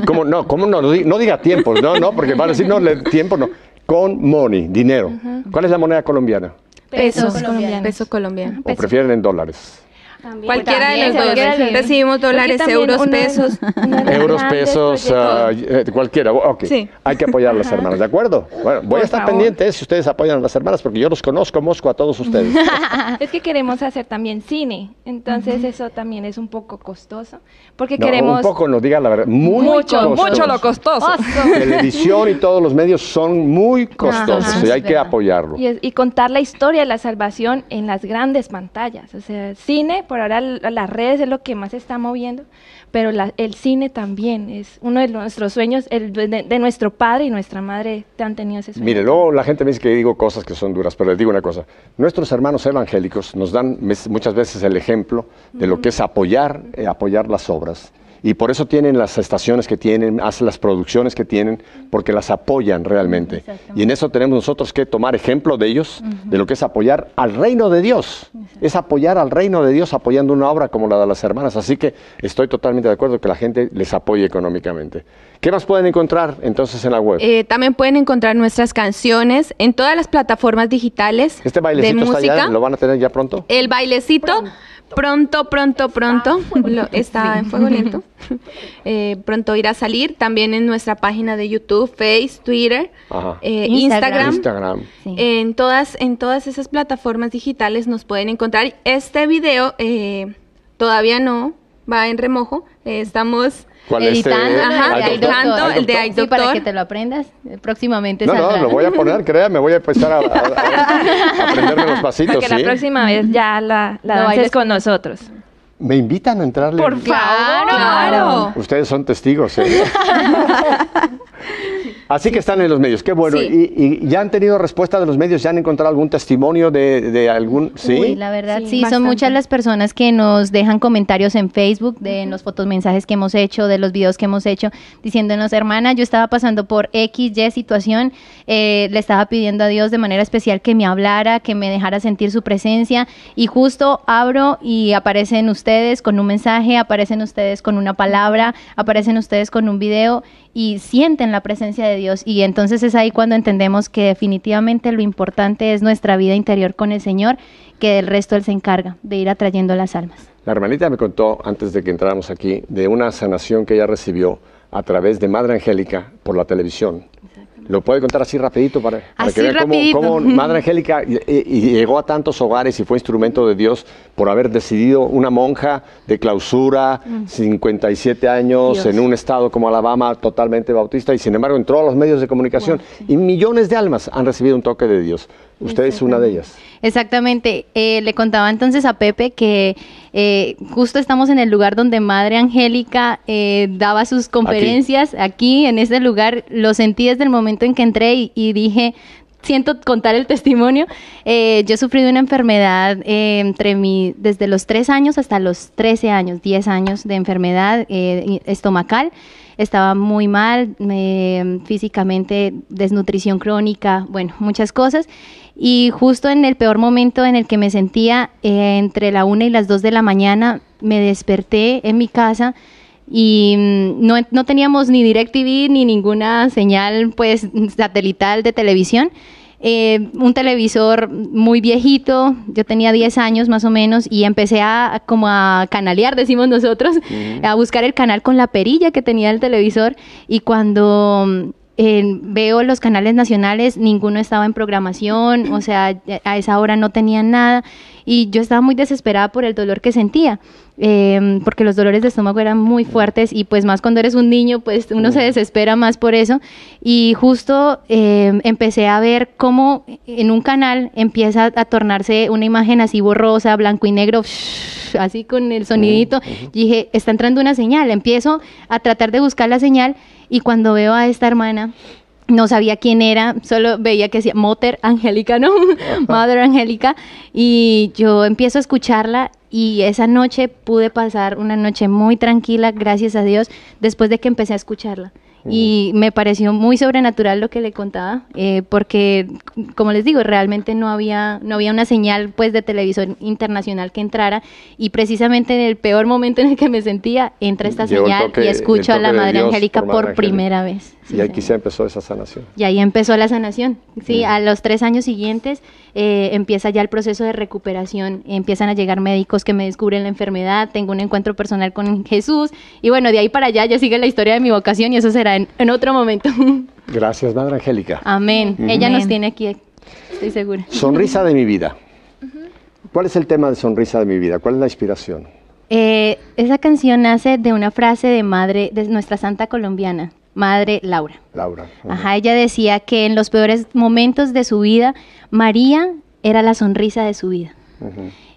¿Cómo no? ¿Cómo no? No diga tiempo, no, no, porque van a decir, no, tiempo no con money, dinero. ¿Cuál es la moneda colombiana? Pesos, colombianos. Peso colombiano. ¿O prefieren en dólares? Cualquiera de los dos. Recibimos dólares, euros, pesos. euros, pesos, uh, cualquiera. Ok. Hay que apoyar a las hermanas, ¿de acuerdo? Bueno, voy a estar pendiente si ustedes apoyan a las hermanas, porque yo los conozco, Mosco, a todos ustedes. es que queremos hacer también cine, entonces eso también es un poco costoso. Porque queremos. Un poco, nos diga la verdad. mucho, mucho lo costoso. La televisión y todos los medios son muy costosos y hay que apoyarlo. Y, y contar la historia de la salvación en las grandes pantallas. O sea, cine, por ahora las redes es lo que más se está moviendo, pero el cine también es uno de nuestros sueños, el de, nuestro padre y nuestra madre te han tenido ese sueño. Mire, luego la gente me dice que digo cosas que son duras, pero les digo una cosa, nuestros hermanos evangélicos nos dan muchas veces el ejemplo de lo que es apoyar, eh, apoyar las obras y por eso tienen las estaciones que tienen, hacen las producciones que tienen, porque las apoyan realmente. Y en eso tenemos nosotros que tomar ejemplo de ellos, de lo que es apoyar al reino de Dios. Es apoyar al reino de Dios apoyando una obra como la de las hermanas. Así que estoy totalmente de acuerdo que la gente les apoye económicamente. ¿Qué más pueden encontrar entonces en la web? Eh, también pueden encontrar nuestras canciones en todas las plataformas digitales. ¿Este bailecito está ya? ¿Lo van a tener ya pronto? El bailecito. Pronto, pronto, pronto. está en fuego lento. Eh, pronto irá a salir también en nuestra página de YouTube, Face, Twitter, eh, Instagram. En, todas, en todas esas plataformas digitales nos pueden encontrar. Este video eh, todavía no va en remojo. estamos editando, ajá, el de Sí, para que te lo aprendas. Próximamente No, no, lo voy a poner, créame, voy a empezar a, aprenderme los pasitos, Para que la próxima vez ya la, la con nosotros. ¿Me invitan a entrarle? Por favor. Claro. Ustedes son testigos, ¿eh? Así que están en los medios, qué bueno. ¿Y, ya han tenido respuesta de los medios? ¿Ya han encontrado algún testimonio de, algún...? Sí, la verdad, sí, son muchas las personas que nos dejan comentarios en Facebook de los fotos, mensajes que hemos hecho, de los videos que hemos hecho, diciéndonos, hermana, yo estaba pasando por X, Y situación, eh, le estaba pidiendo a Dios de manera especial que me hablara, que me dejara sentir su presencia, y justo abro y aparecen ustedes con un mensaje, aparecen ustedes con una palabra, aparecen ustedes con un video, y sienten la presencia de Dios. Y entonces es ahí cuando entendemos que definitivamente lo importante es nuestra vida interior con el Señor, que del resto Él se encarga de ir atrayendo las almas. La hermanita me contó, antes de que entráramos aquí, de una sanación que ella recibió a través de Madre Angélica por la televisión. ¿Lo puede contar así rapidito para, para Así que vean cómo- rapidito. cómo, Madre Angélica y, llegó a tantos hogares y fue instrumento de Dios por haber decidido una monja de clausura, 57 años, Dios. en un estado como Alabama totalmente bautista y sin embargo entró a los medios de comunicación y millones de almas han recibido un toque de Dios. Usted es una de ellas. Exactamente. Eh, le contaba entonces a Pepe que eh, justo estamos en el lugar donde Madre Angélica eh, daba sus conferencias. Aquí. en este lugar, lo sentí desde el momento en que entré y, y dije, siento contar el testimonio. Eh, yo sufrí de una enfermedad eh, entre mi, desde los 3 años hasta los 13 años, 10 años de enfermedad eh, estomacal. Estaba muy mal, me- físicamente, desnutrición crónica, bueno, muchas cosas. Y justo en el peor momento en el que me sentía, eh, entre la una y las 2 de la mañana, me desperté en mi casa y mm, no, no teníamos ni DirecTV ni ninguna señal pues satelital de televisión. Eh, un televisor muy viejito, yo tenía 10 años más o menos y empecé a como a canalear, decimos nosotros, a buscar el canal con la perilla que tenía el televisor y cuando eh, veo los canales nacionales, ninguno estaba en programación, o sea, a esa hora no tenían nada y yo estaba muy desesperada por el dolor que sentía, eh, porque los dolores de estómago eran muy fuertes y pues más cuando eres un niño, pues uno se desespera más por eso y justo eh, empecé a ver cómo en un canal empieza a tornarse una imagen así borrosa, blanco y negro, así con el sonidito, y dije, está entrando una señal, empiezo a tratar de buscar la señal y cuando veo a esta hermana, no sabía quién era, solo veía que decía Mother Angélica, ¿no? Mother Angélica. Y yo empiezo a escucharla y esa noche pude pasar una noche muy tranquila, gracias a Dios, después de que empecé a escucharla. Y me pareció muy sobrenatural lo que le contaba, eh, porque, como les digo, realmente no había, no había una señal pues de televisión internacional que entrara y precisamente en el peor momento en el que me sentía, entra esta señal toque- y escucho a la Madre Dios Angélica por por, Madre Angélica. primera vez. Sí, y aquí señor. se empezó esa sanación. Y ahí empezó la sanación. Sí, a los tres años siguientes eh, empieza ya el proceso de recuperación. Empiezan a llegar médicos que me descubren la enfermedad. Tengo un encuentro personal con Jesús. Y bueno, de ahí para allá ya sigue la historia de mi vocación y eso será en, en otro momento. Gracias, Madre Angélica. Amén. Ella nos tiene aquí, estoy segura. Sonrisa de mi vida. ¿Cuál es el tema de Sonrisa de mi vida? ¿Cuál es la inspiración? Eh, esa canción nace de una frase de madre, de nuestra santa colombiana, Madre Laura. Laura. Ajá, ella decía que en los peores momentos de su vida, María era la sonrisa de su vida.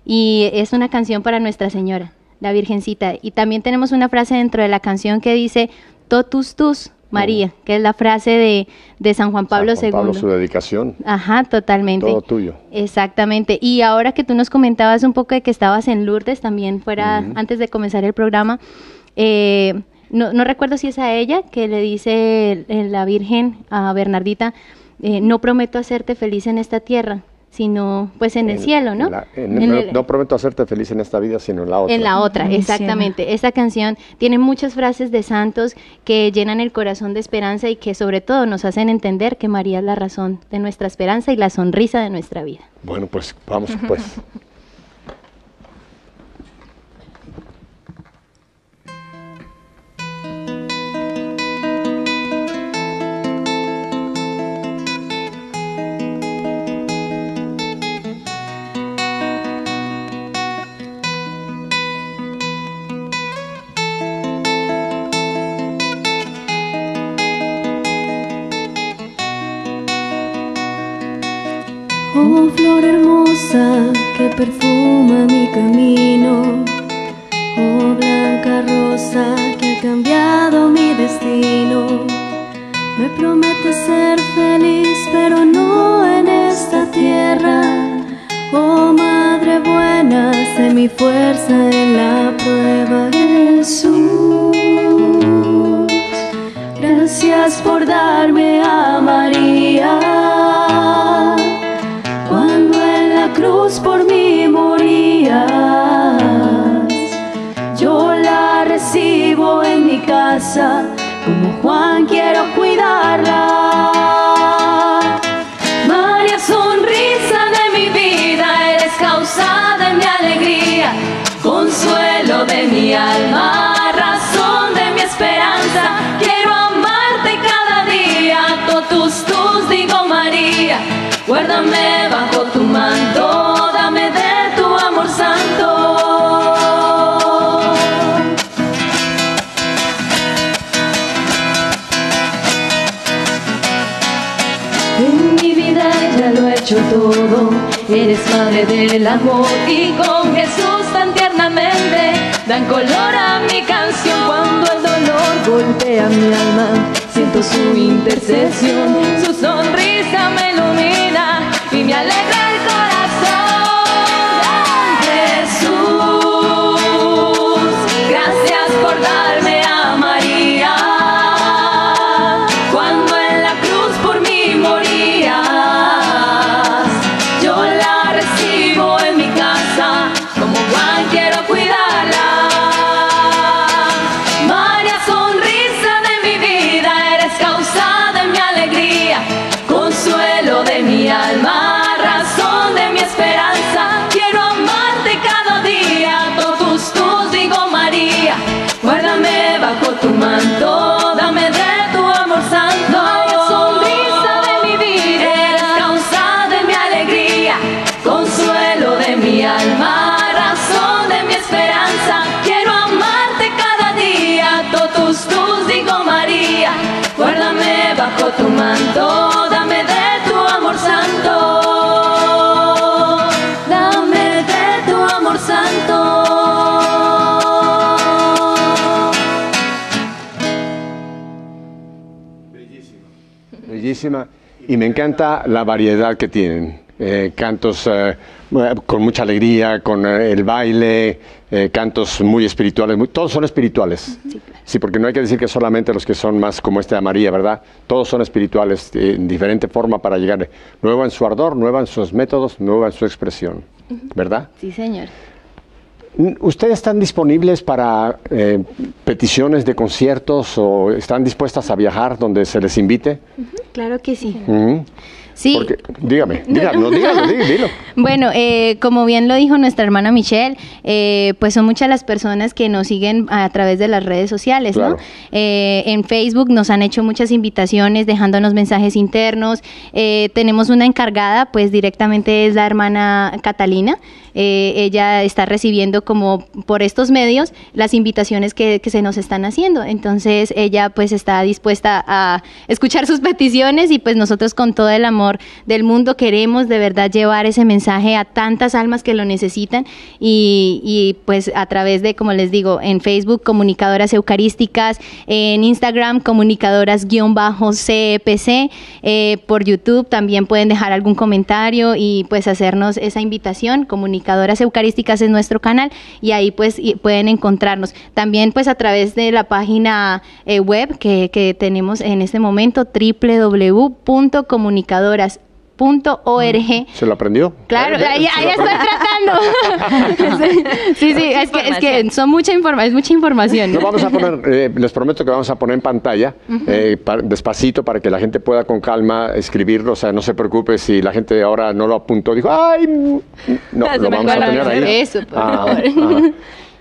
Y es una canción para Nuestra Señora, la Virgencita. Y también tenemos una frase dentro de la canción que dice, totus tus, María, que es la frase de, de San Juan Pablo San Juan II. Pablo, su dedicación. Ajá, totalmente. Todo tuyo. Exactamente. Y ahora que tú nos comentabas un poco de que estabas en Lourdes también, fuera antes de comenzar el programa, eh, no, no recuerdo si es a ella que le dice la Virgen a Bernardita, eh, no prometo hacerte feliz en esta tierra, sino pues en, el cielo, ¿no? en la- en- En no, el- no prometo hacerte feliz en esta vida, sino en la otra. en la otra, En exactamente. Esta canción tiene muchas frases de santos que llenan el corazón de esperanza y que sobre todo nos hacen entender que María es la razón de nuestra esperanza y la sonrisa de nuestra vida. Bueno, pues vamos pues. perfuma mi camino, oh blanca rosa que ha cambiado mi destino. Me prometes ser feliz, pero no en esta tierra. Oh madre buena, sé mi fuerza en la prueba, Jesús. Gracias por darme a María cuando en la cruz por mí Yo la recibo en mi casa, como Juan quiero cuidarla. María, sonrisa de mi vida, eres causa de mi alegría, consuelo de mi alma, razón de mi esperanza. Quiero amarte cada día, totus Guárdame bajo hecho todo, eres madre del amor y con Jesús tan tiernamente dan color a mi canción cuando el dolor golpea mi alma. Siento su intercesión, su sonrisa me ilumina y me alegra Y me encanta la variedad que tienen. Eh, cantos eh, con mucha alegría, con eh, el baile, cantos muy espirituales. muy- todos son espirituales. Sí, porque no hay que decir que solamente los que son más como este de María, ¿verdad? Todos son espirituales en diferente forma para llegar. Nueva en su ardor, nueva en sus métodos, nueva en su expresión. ¿Verdad? Sí, señor. ¿Ustedes están disponibles para eh, peticiones de conciertos o están dispuestas a viajar donde se les invite? Claro que sí. Ujú. Sí. Porque, dígame, dígalo, dí- dilo. Bueno, eh, como bien lo dijo nuestra hermana Michelle, eh, pues son muchas las personas que nos siguen a través de las redes sociales, Claro. ¿no? Eh, en Facebook nos han hecho muchas invitaciones dejándonos mensajes internos. Eh, tenemos una encargada, pues directamente es la hermana Catalina. Eh, ella está recibiendo como por estos medios las invitaciones que, que se nos están haciendo. Entonces ella pues está dispuesta a escuchar sus peticiones y pues nosotros con todo el amor del mundo queremos de verdad llevar ese mensaje a tantas almas que lo necesitan y, y, pues a través de, como les digo, en Facebook comunicadoras eucarísticas, en Instagram comunicadoras-CEPC, eh, por YouTube también pueden dejar algún comentario y pues hacernos esa invitación. Comunicadoras Eucarísticas es nuestro canal y ahí pues pueden encontrarnos. También pues a través de la página eh, web que, que tenemos en este momento www.comunicadoras.org ¿Se lo aprendió? Claro, ¿Eh? ahí, ¿Se ahí estoy tratando. sí, sí, es que, es que son mucha informa es mucha información. Lo vamos a poner, eh, les prometo que vamos a poner en pantalla, eh, pa- despacito, para que la gente pueda con calma escribirlo. O sea, no se preocupe si la gente ahora no lo apuntó, dijo, ¡ay! mm", No, lo vamos a poner ahí. Eso, por Ah, favor. ah.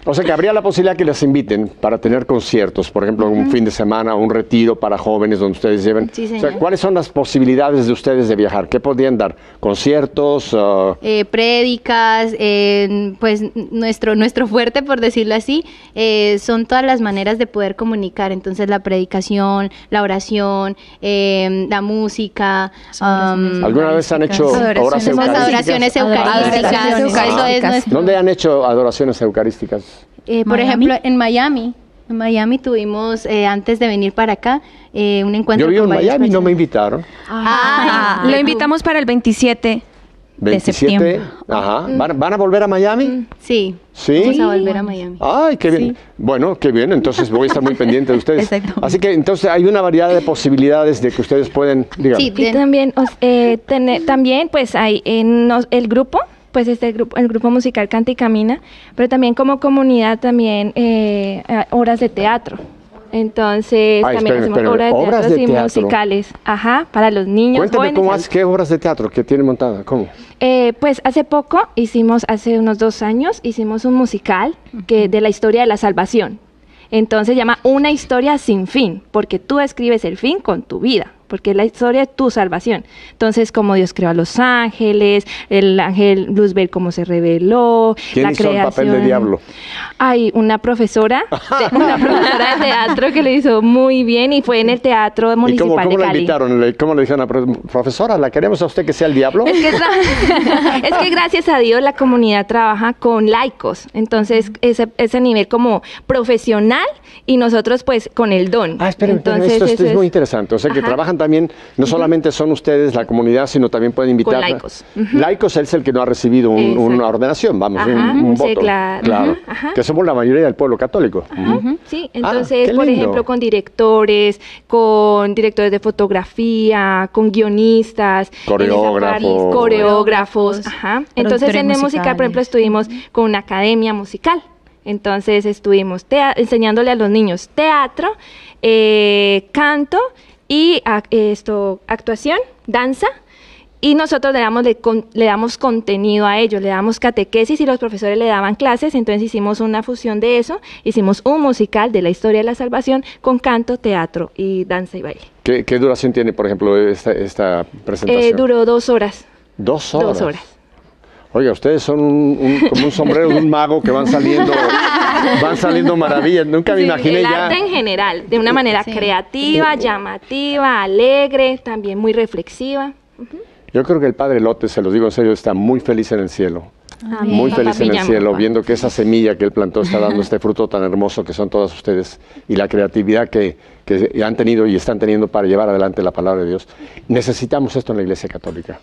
O sea que habría la posibilidad que les inviten para tener conciertos, por ejemplo, un fin de semana, un retiro para jóvenes donde ustedes lleven. Sí, o sea, señor. ¿cuáles son las posibilidades de ustedes de viajar? ¿Qué podrían dar? ¿Conciertos? ah, eh, prédicas, eh, pues nuestro, nuestro fuerte, por decirlo así, eh, son todas las maneras de poder comunicar. Entonces la predicación, la oración, eh, la música. um, ¿Alguna vez han hecho Adoraciones. eucarísticas? adoraciones eucarísticas. Adoraciones Eso es eucarísticas. nuestro- ¿Dónde han hecho adoraciones eucarísticas? Eh, por ejemplo, en Miami. En Miami tuvimos, eh, antes de venir para acá, eh, un encuentro Yo vivo en con varias Miami, no me personas. invitaron. Ah, Ay, lo invitamos para el 27. 27. septiembre. Ajá. ¿Van, van a volver a Miami? Sí. Sí. Vamos a volver a Miami. Ay, qué bien. Bueno, qué bien. Entonces voy a estar muy pendiente de ustedes. Exacto. Así que entonces hay una variedad de posibilidades de que ustedes pueden, dígame. Sí, Y de- también, os- eh, tene- también pues hay en nos- el grupo, pues este grupo, el grupo musical Canta y Camina, pero también como comunidad también eh, eh, obras de teatro. Entonces Ay, también espérame, hacemos espérame, obras de teatro y teatro. musicales, ajá, para los niños. Cuéntame jóvenes, cómo y hace, qué obras de teatro que tienen montada. ¿Cómo? eh, pues hace poco hicimos, hace unos dos años, hicimos un musical que de la historia de la salvación. Entonces se llama Una historia sin fin, porque tú escribes el fin con tu vida. Porque es la historia de tu salvación. Entonces, como Dios creó a los ángeles, el ángel Luzbel cómo se reveló, ¿Quién la hizo creación. el papel de diablo? Hay una profesora, de- una profesora de teatro que lo hizo muy bien y fue en el Teatro ¿Y Municipal cómo, cómo de la invitaron? ¿Cómo le dijeron a la pro- profesora? ¿La queremos a usted que sea el diablo? Es que, gra- es que gracias a Dios la comunidad trabaja con laicos, entonces ese, ese nivel como profesional y nosotros pues con el don. Ah, esperen, esperen, entonces esto, es muy interesante. O sea, que Ajá. trabajan también, no solamente son ustedes la comunidad, sino también pueden invitar. laicos. Ujú. Laicos es el que no ha recibido un- una ordenación, vamos, un, Ajá, un sí, voto. claro. Ajá. Que somos la mayoría del pueblo católico. Sí, Ah, entonces, por ejemplo, con directores, con directores de fotografía, con guionistas, Coreógrafos. París, coreógrafos, ajá. Entonces, en la música, por ejemplo, estuvimos con una academia musical. Entonces, estuvimos enseñándole a los niños teatro, eh, canto y ac- esto actuación, danza. Y nosotros le damos, le, con- le damos contenido a ellos, le damos catequesis y los profesores le daban clases, entonces hicimos una fusión de eso, hicimos un musical de la historia de la salvación con canto, teatro y danza y baile. ¿Qué, qué duración tiene, por ejemplo, esta, esta presentación? Eh, duró dos horas. Dos horas. Dos horas. Oiga, ustedes son un- un- como un sombrero de un mago que van saliendo, van saliendo maravillas. Nunca me Sí, imaginé el ya. arte en general, de una manera Sí. creativa, llamativa, alegre, también muy reflexiva. Yo creo que el padre Lote, se los digo en serio, está muy feliz en el cielo. Amén. Muy Papá feliz en el cielo, papá. viendo que esa semilla que él plantó está dando este fruto tan hermoso que son todas ustedes y la creatividad que, que han tenido y están teniendo para llevar adelante la palabra de Dios. Necesitamos esto en la Iglesia Católica.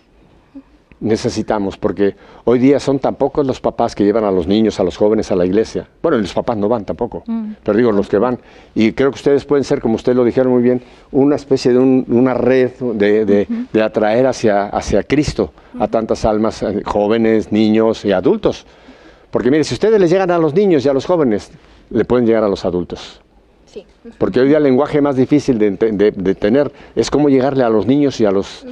Necesitamos, porque hoy día son tan pocos los papás que llevan a los niños, a los jóvenes a la iglesia. Bueno, y los papás no van tampoco, pero digo los que van. Y creo que ustedes pueden ser, como ustedes lo dijeron muy bien, una especie de un- una red de, de- de atraer hacia, hacia Cristo a tantas almas, eh, jóvenes, niños y adultos. Porque mire, si ustedes les llegan a los niños y a los jóvenes, le pueden llegar a los adultos. Sí. Porque hoy día el lenguaje más difícil de, ente- de- de tener es cómo llegarle a los niños y a los...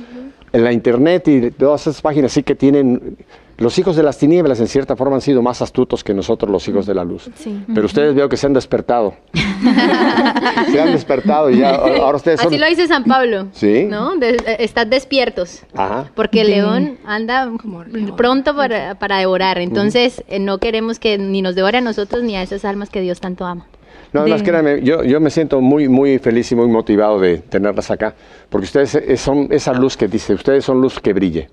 En la internet y todas esas páginas sí que tienen... Los hijos de las tinieblas en cierta forma han sido más astutos que nosotros los hijos de la luz. Sí. Pero ustedes veo que se han despertado. se han despertado y ya ahora ustedes son... Así lo dice San Pablo. Sí. ¿No? De- eh, estad despiertos. Ajá. Porque el león anda pronto para, para devorar. Entonces, eh, no queremos que ni nos devore a nosotros ni a esas almas que Dios tanto ama. No, además, De- créanme, yo, yo me siento muy, muy feliz y muy motivado de tenerlas acá, porque ustedes son esa luz que dice, ustedes son luz que brille.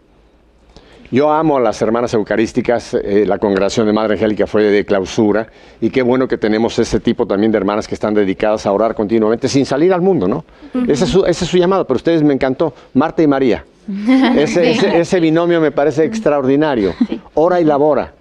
Yo amo a las hermanas eucarísticas, eh, la congregación de Madre Angélica fue de clausura, y qué bueno que tenemos ese tipo también de hermanas que están dedicadas a orar continuamente sin salir al mundo, ¿no? ese, es su, ese es su llamado, pero ustedes me encantó, Marta y María. Ese, ese- ese binomio me parece extraordinario. Ora y labora.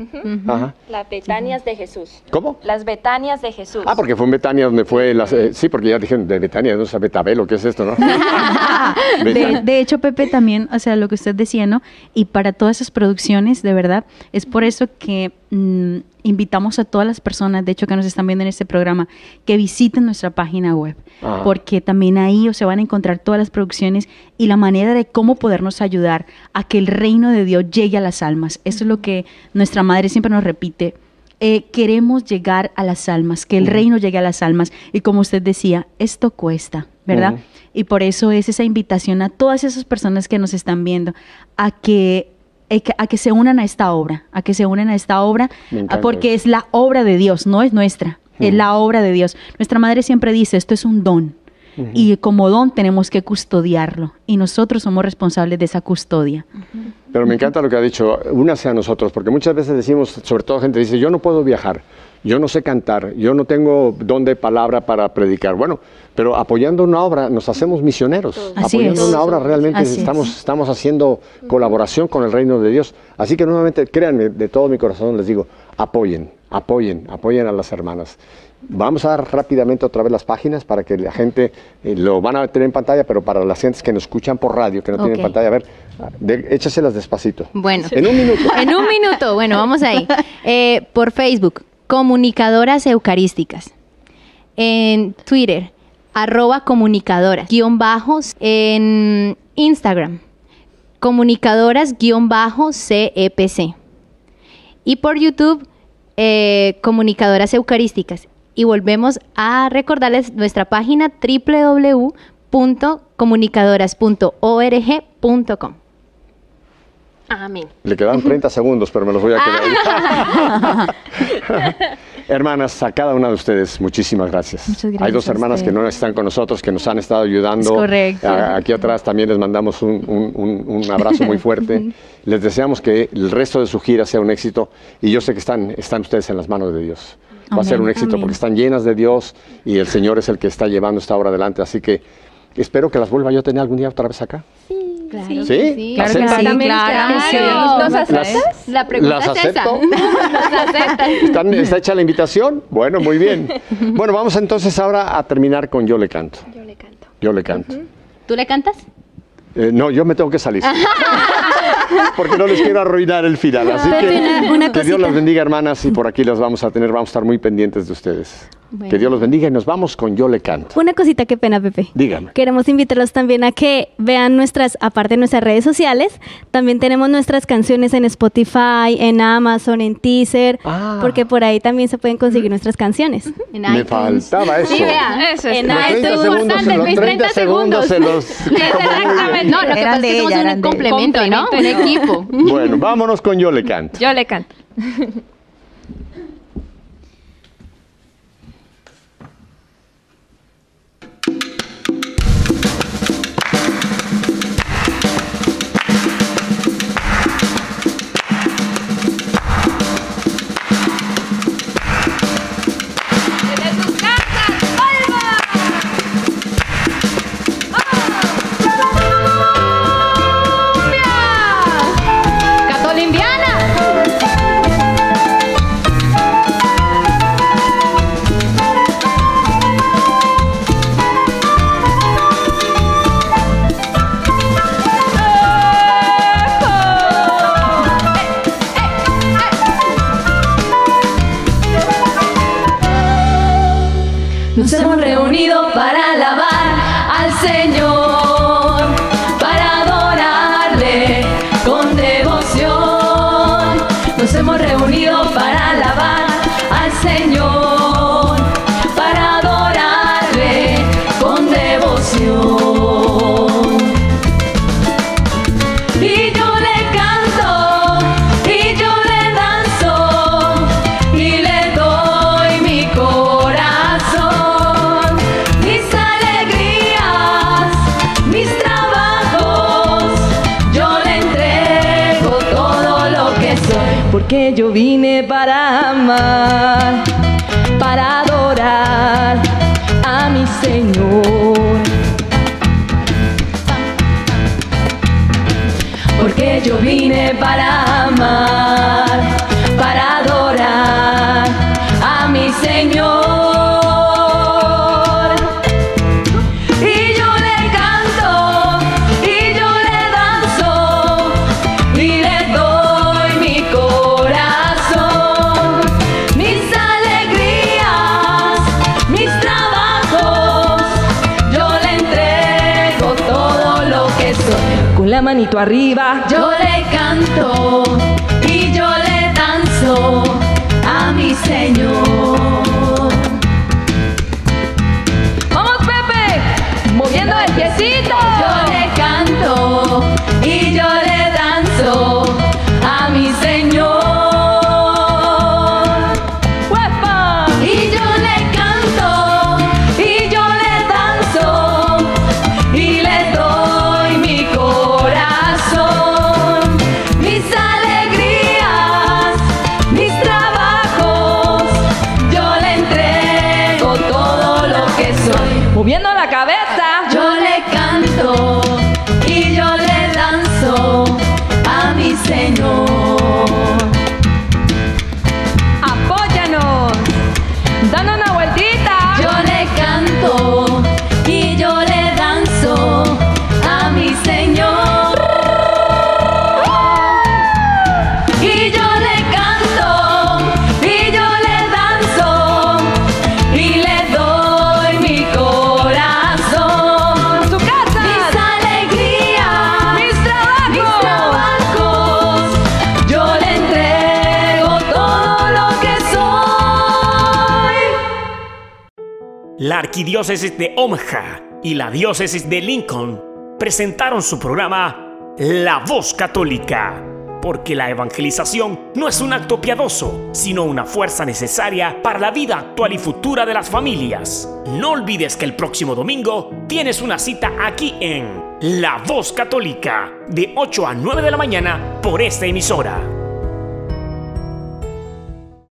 Ajá. Las Betanias de Jesús. ¿Cómo? Las Betanias de Jesús. Ah, porque fue en Betania donde fue las... eh, sí, porque ya dijeron de Betania, no sé, Betabelo, ¿qué es esto, no? De, de hecho, Pepe, también, o sea, lo que usted decía, ¿no? Y para todas esas producciones, de verdad, es por eso que mm, invitamos a todas las personas, de hecho, que nos están viendo en este programa, que visiten nuestra página web, Ajá. porque también ahí se van a encontrar todas las producciones y la manera de cómo podernos ayudar a que el reino de Dios llegue a las almas. Eso es lo que nuestra madre siempre nos repite. Eh, queremos llegar a las almas, que el reino llegue a las almas. Y como usted decía, esto cuesta, ¿verdad? Ujú. Y por eso es esa invitación a todas esas personas que nos están viendo a que- a que se unan a esta obra, a que se unan a esta obra, porque es la obra de Dios, no es nuestra, es Ujú. la obra de Dios. Nuestra madre siempre dice, esto es un don. Y como don tenemos que custodiarlo y nosotros somos responsables de esa custodia. Pero me encanta lo que ha dicho, únase a nosotros, porque muchas veces decimos, sobre todo gente dice, yo no puedo viajar, yo no sé cantar, yo no tengo don de palabra para predicar. Bueno, pero apoyando una obra nos hacemos misioneros. Así apoyando es. una obra realmente Así es. estamos, estamos haciendo colaboración con el reino de Dios. Así que nuevamente, créanme, de todo mi corazón les digo, apoyen, apoyen, apoyen a las hermanas. Vamos a dar rápidamente otra vez las páginas para que la gente eh, lo van a tener en pantalla, pero para las gentes que nos escuchan por radio, que no tienen pantalla, a ver, de- échaselas despacito. Bueno. En un minuto. En un minuto, bueno, vamos ahí. Eh, por Facebook, Comunicadoras Eucarísticas. En Twitter, arroba comunicadoras, guion bajos. En Instagram, comunicadoras, guion bajo CEPC. Y por YouTube, eh, Comunicadoras Eucarísticas. Y volvemos a recordarles nuestra página www.comunicadoras.org.com. Amén. Le quedan 30 segundos, pero me los voy a quedar. Hermanas, a cada una de ustedes, muchísimas gracias. Muchas gracias Hay dos a hermanas que no están con nosotros, que nos han estado ayudando. Es correcto. A- aquí atrás también les mandamos un, un- un- un abrazo muy fuerte. les deseamos que el resto de su gira sea un éxito y yo sé que están, están ustedes en las manos de Dios. Va a ser un éxito Amén. porque están llenas de Dios y el Señor es el que está llevando esta obra adelante. Así que espero que las vuelva yo a tener algún día otra vez acá. Claro ¿Sí? que sí. Claro que sí, También claro. está- que sí. Claro. ¿Nos aceptas? La pregunta ¿Las es esa. acepto? ¿Las aceptas? ¿Están- ¿Está hecha la invitación? Bueno, muy bien. Bueno, vamos entonces ahora a terminar con Yo le canto. Yo le canto. Yo le canto. ¿Tú le cantas? Eh, no, yo me tengo que salir. Porque no les quiero arruinar el final. Así que una- una que Dios las bendiga, hermanas, y por aquí las vamos a tener. Vamos a estar muy pendientes de ustedes. Bueno. Que Dios los bendiga y nos vamos con Yo le canto. Una cosita, qué pena, Pepe. Dígame. Queremos invitarlos también a que vean nuestras, aparte de nuestras redes sociales, también tenemos nuestras canciones en Spotify, en Amazon, en Teaser, Ah. porque por ahí también se pueden conseguir nuestras canciones. En Me iTunes. faltaba eso. Sí, vea. Eso es. En Los 30 iTunes. segundos, los mis 30 segundos se los... Exactamente. No, lo que pasa es de que somos ella, un ella. complemento, ¿no? Un Complemento. equipo. Bueno, vámonos con Yo le canto. Yo le canto. Con la manito arriba, yo le canto y yo le danzo a mi Señor. Vamos, Pepe, moviendo el piecito. Yo le canto Arquidiócesis de Omaha y la diócesis de Lincoln presentaron su programa La Voz Católica, porque la evangelización no es un acto piadoso, sino una fuerza necesaria para la vida actual y futura de las familias. No olvides que el próximo domingo tienes una cita aquí en La Voz Católica, de 8 a 9 de la mañana por esta emisora.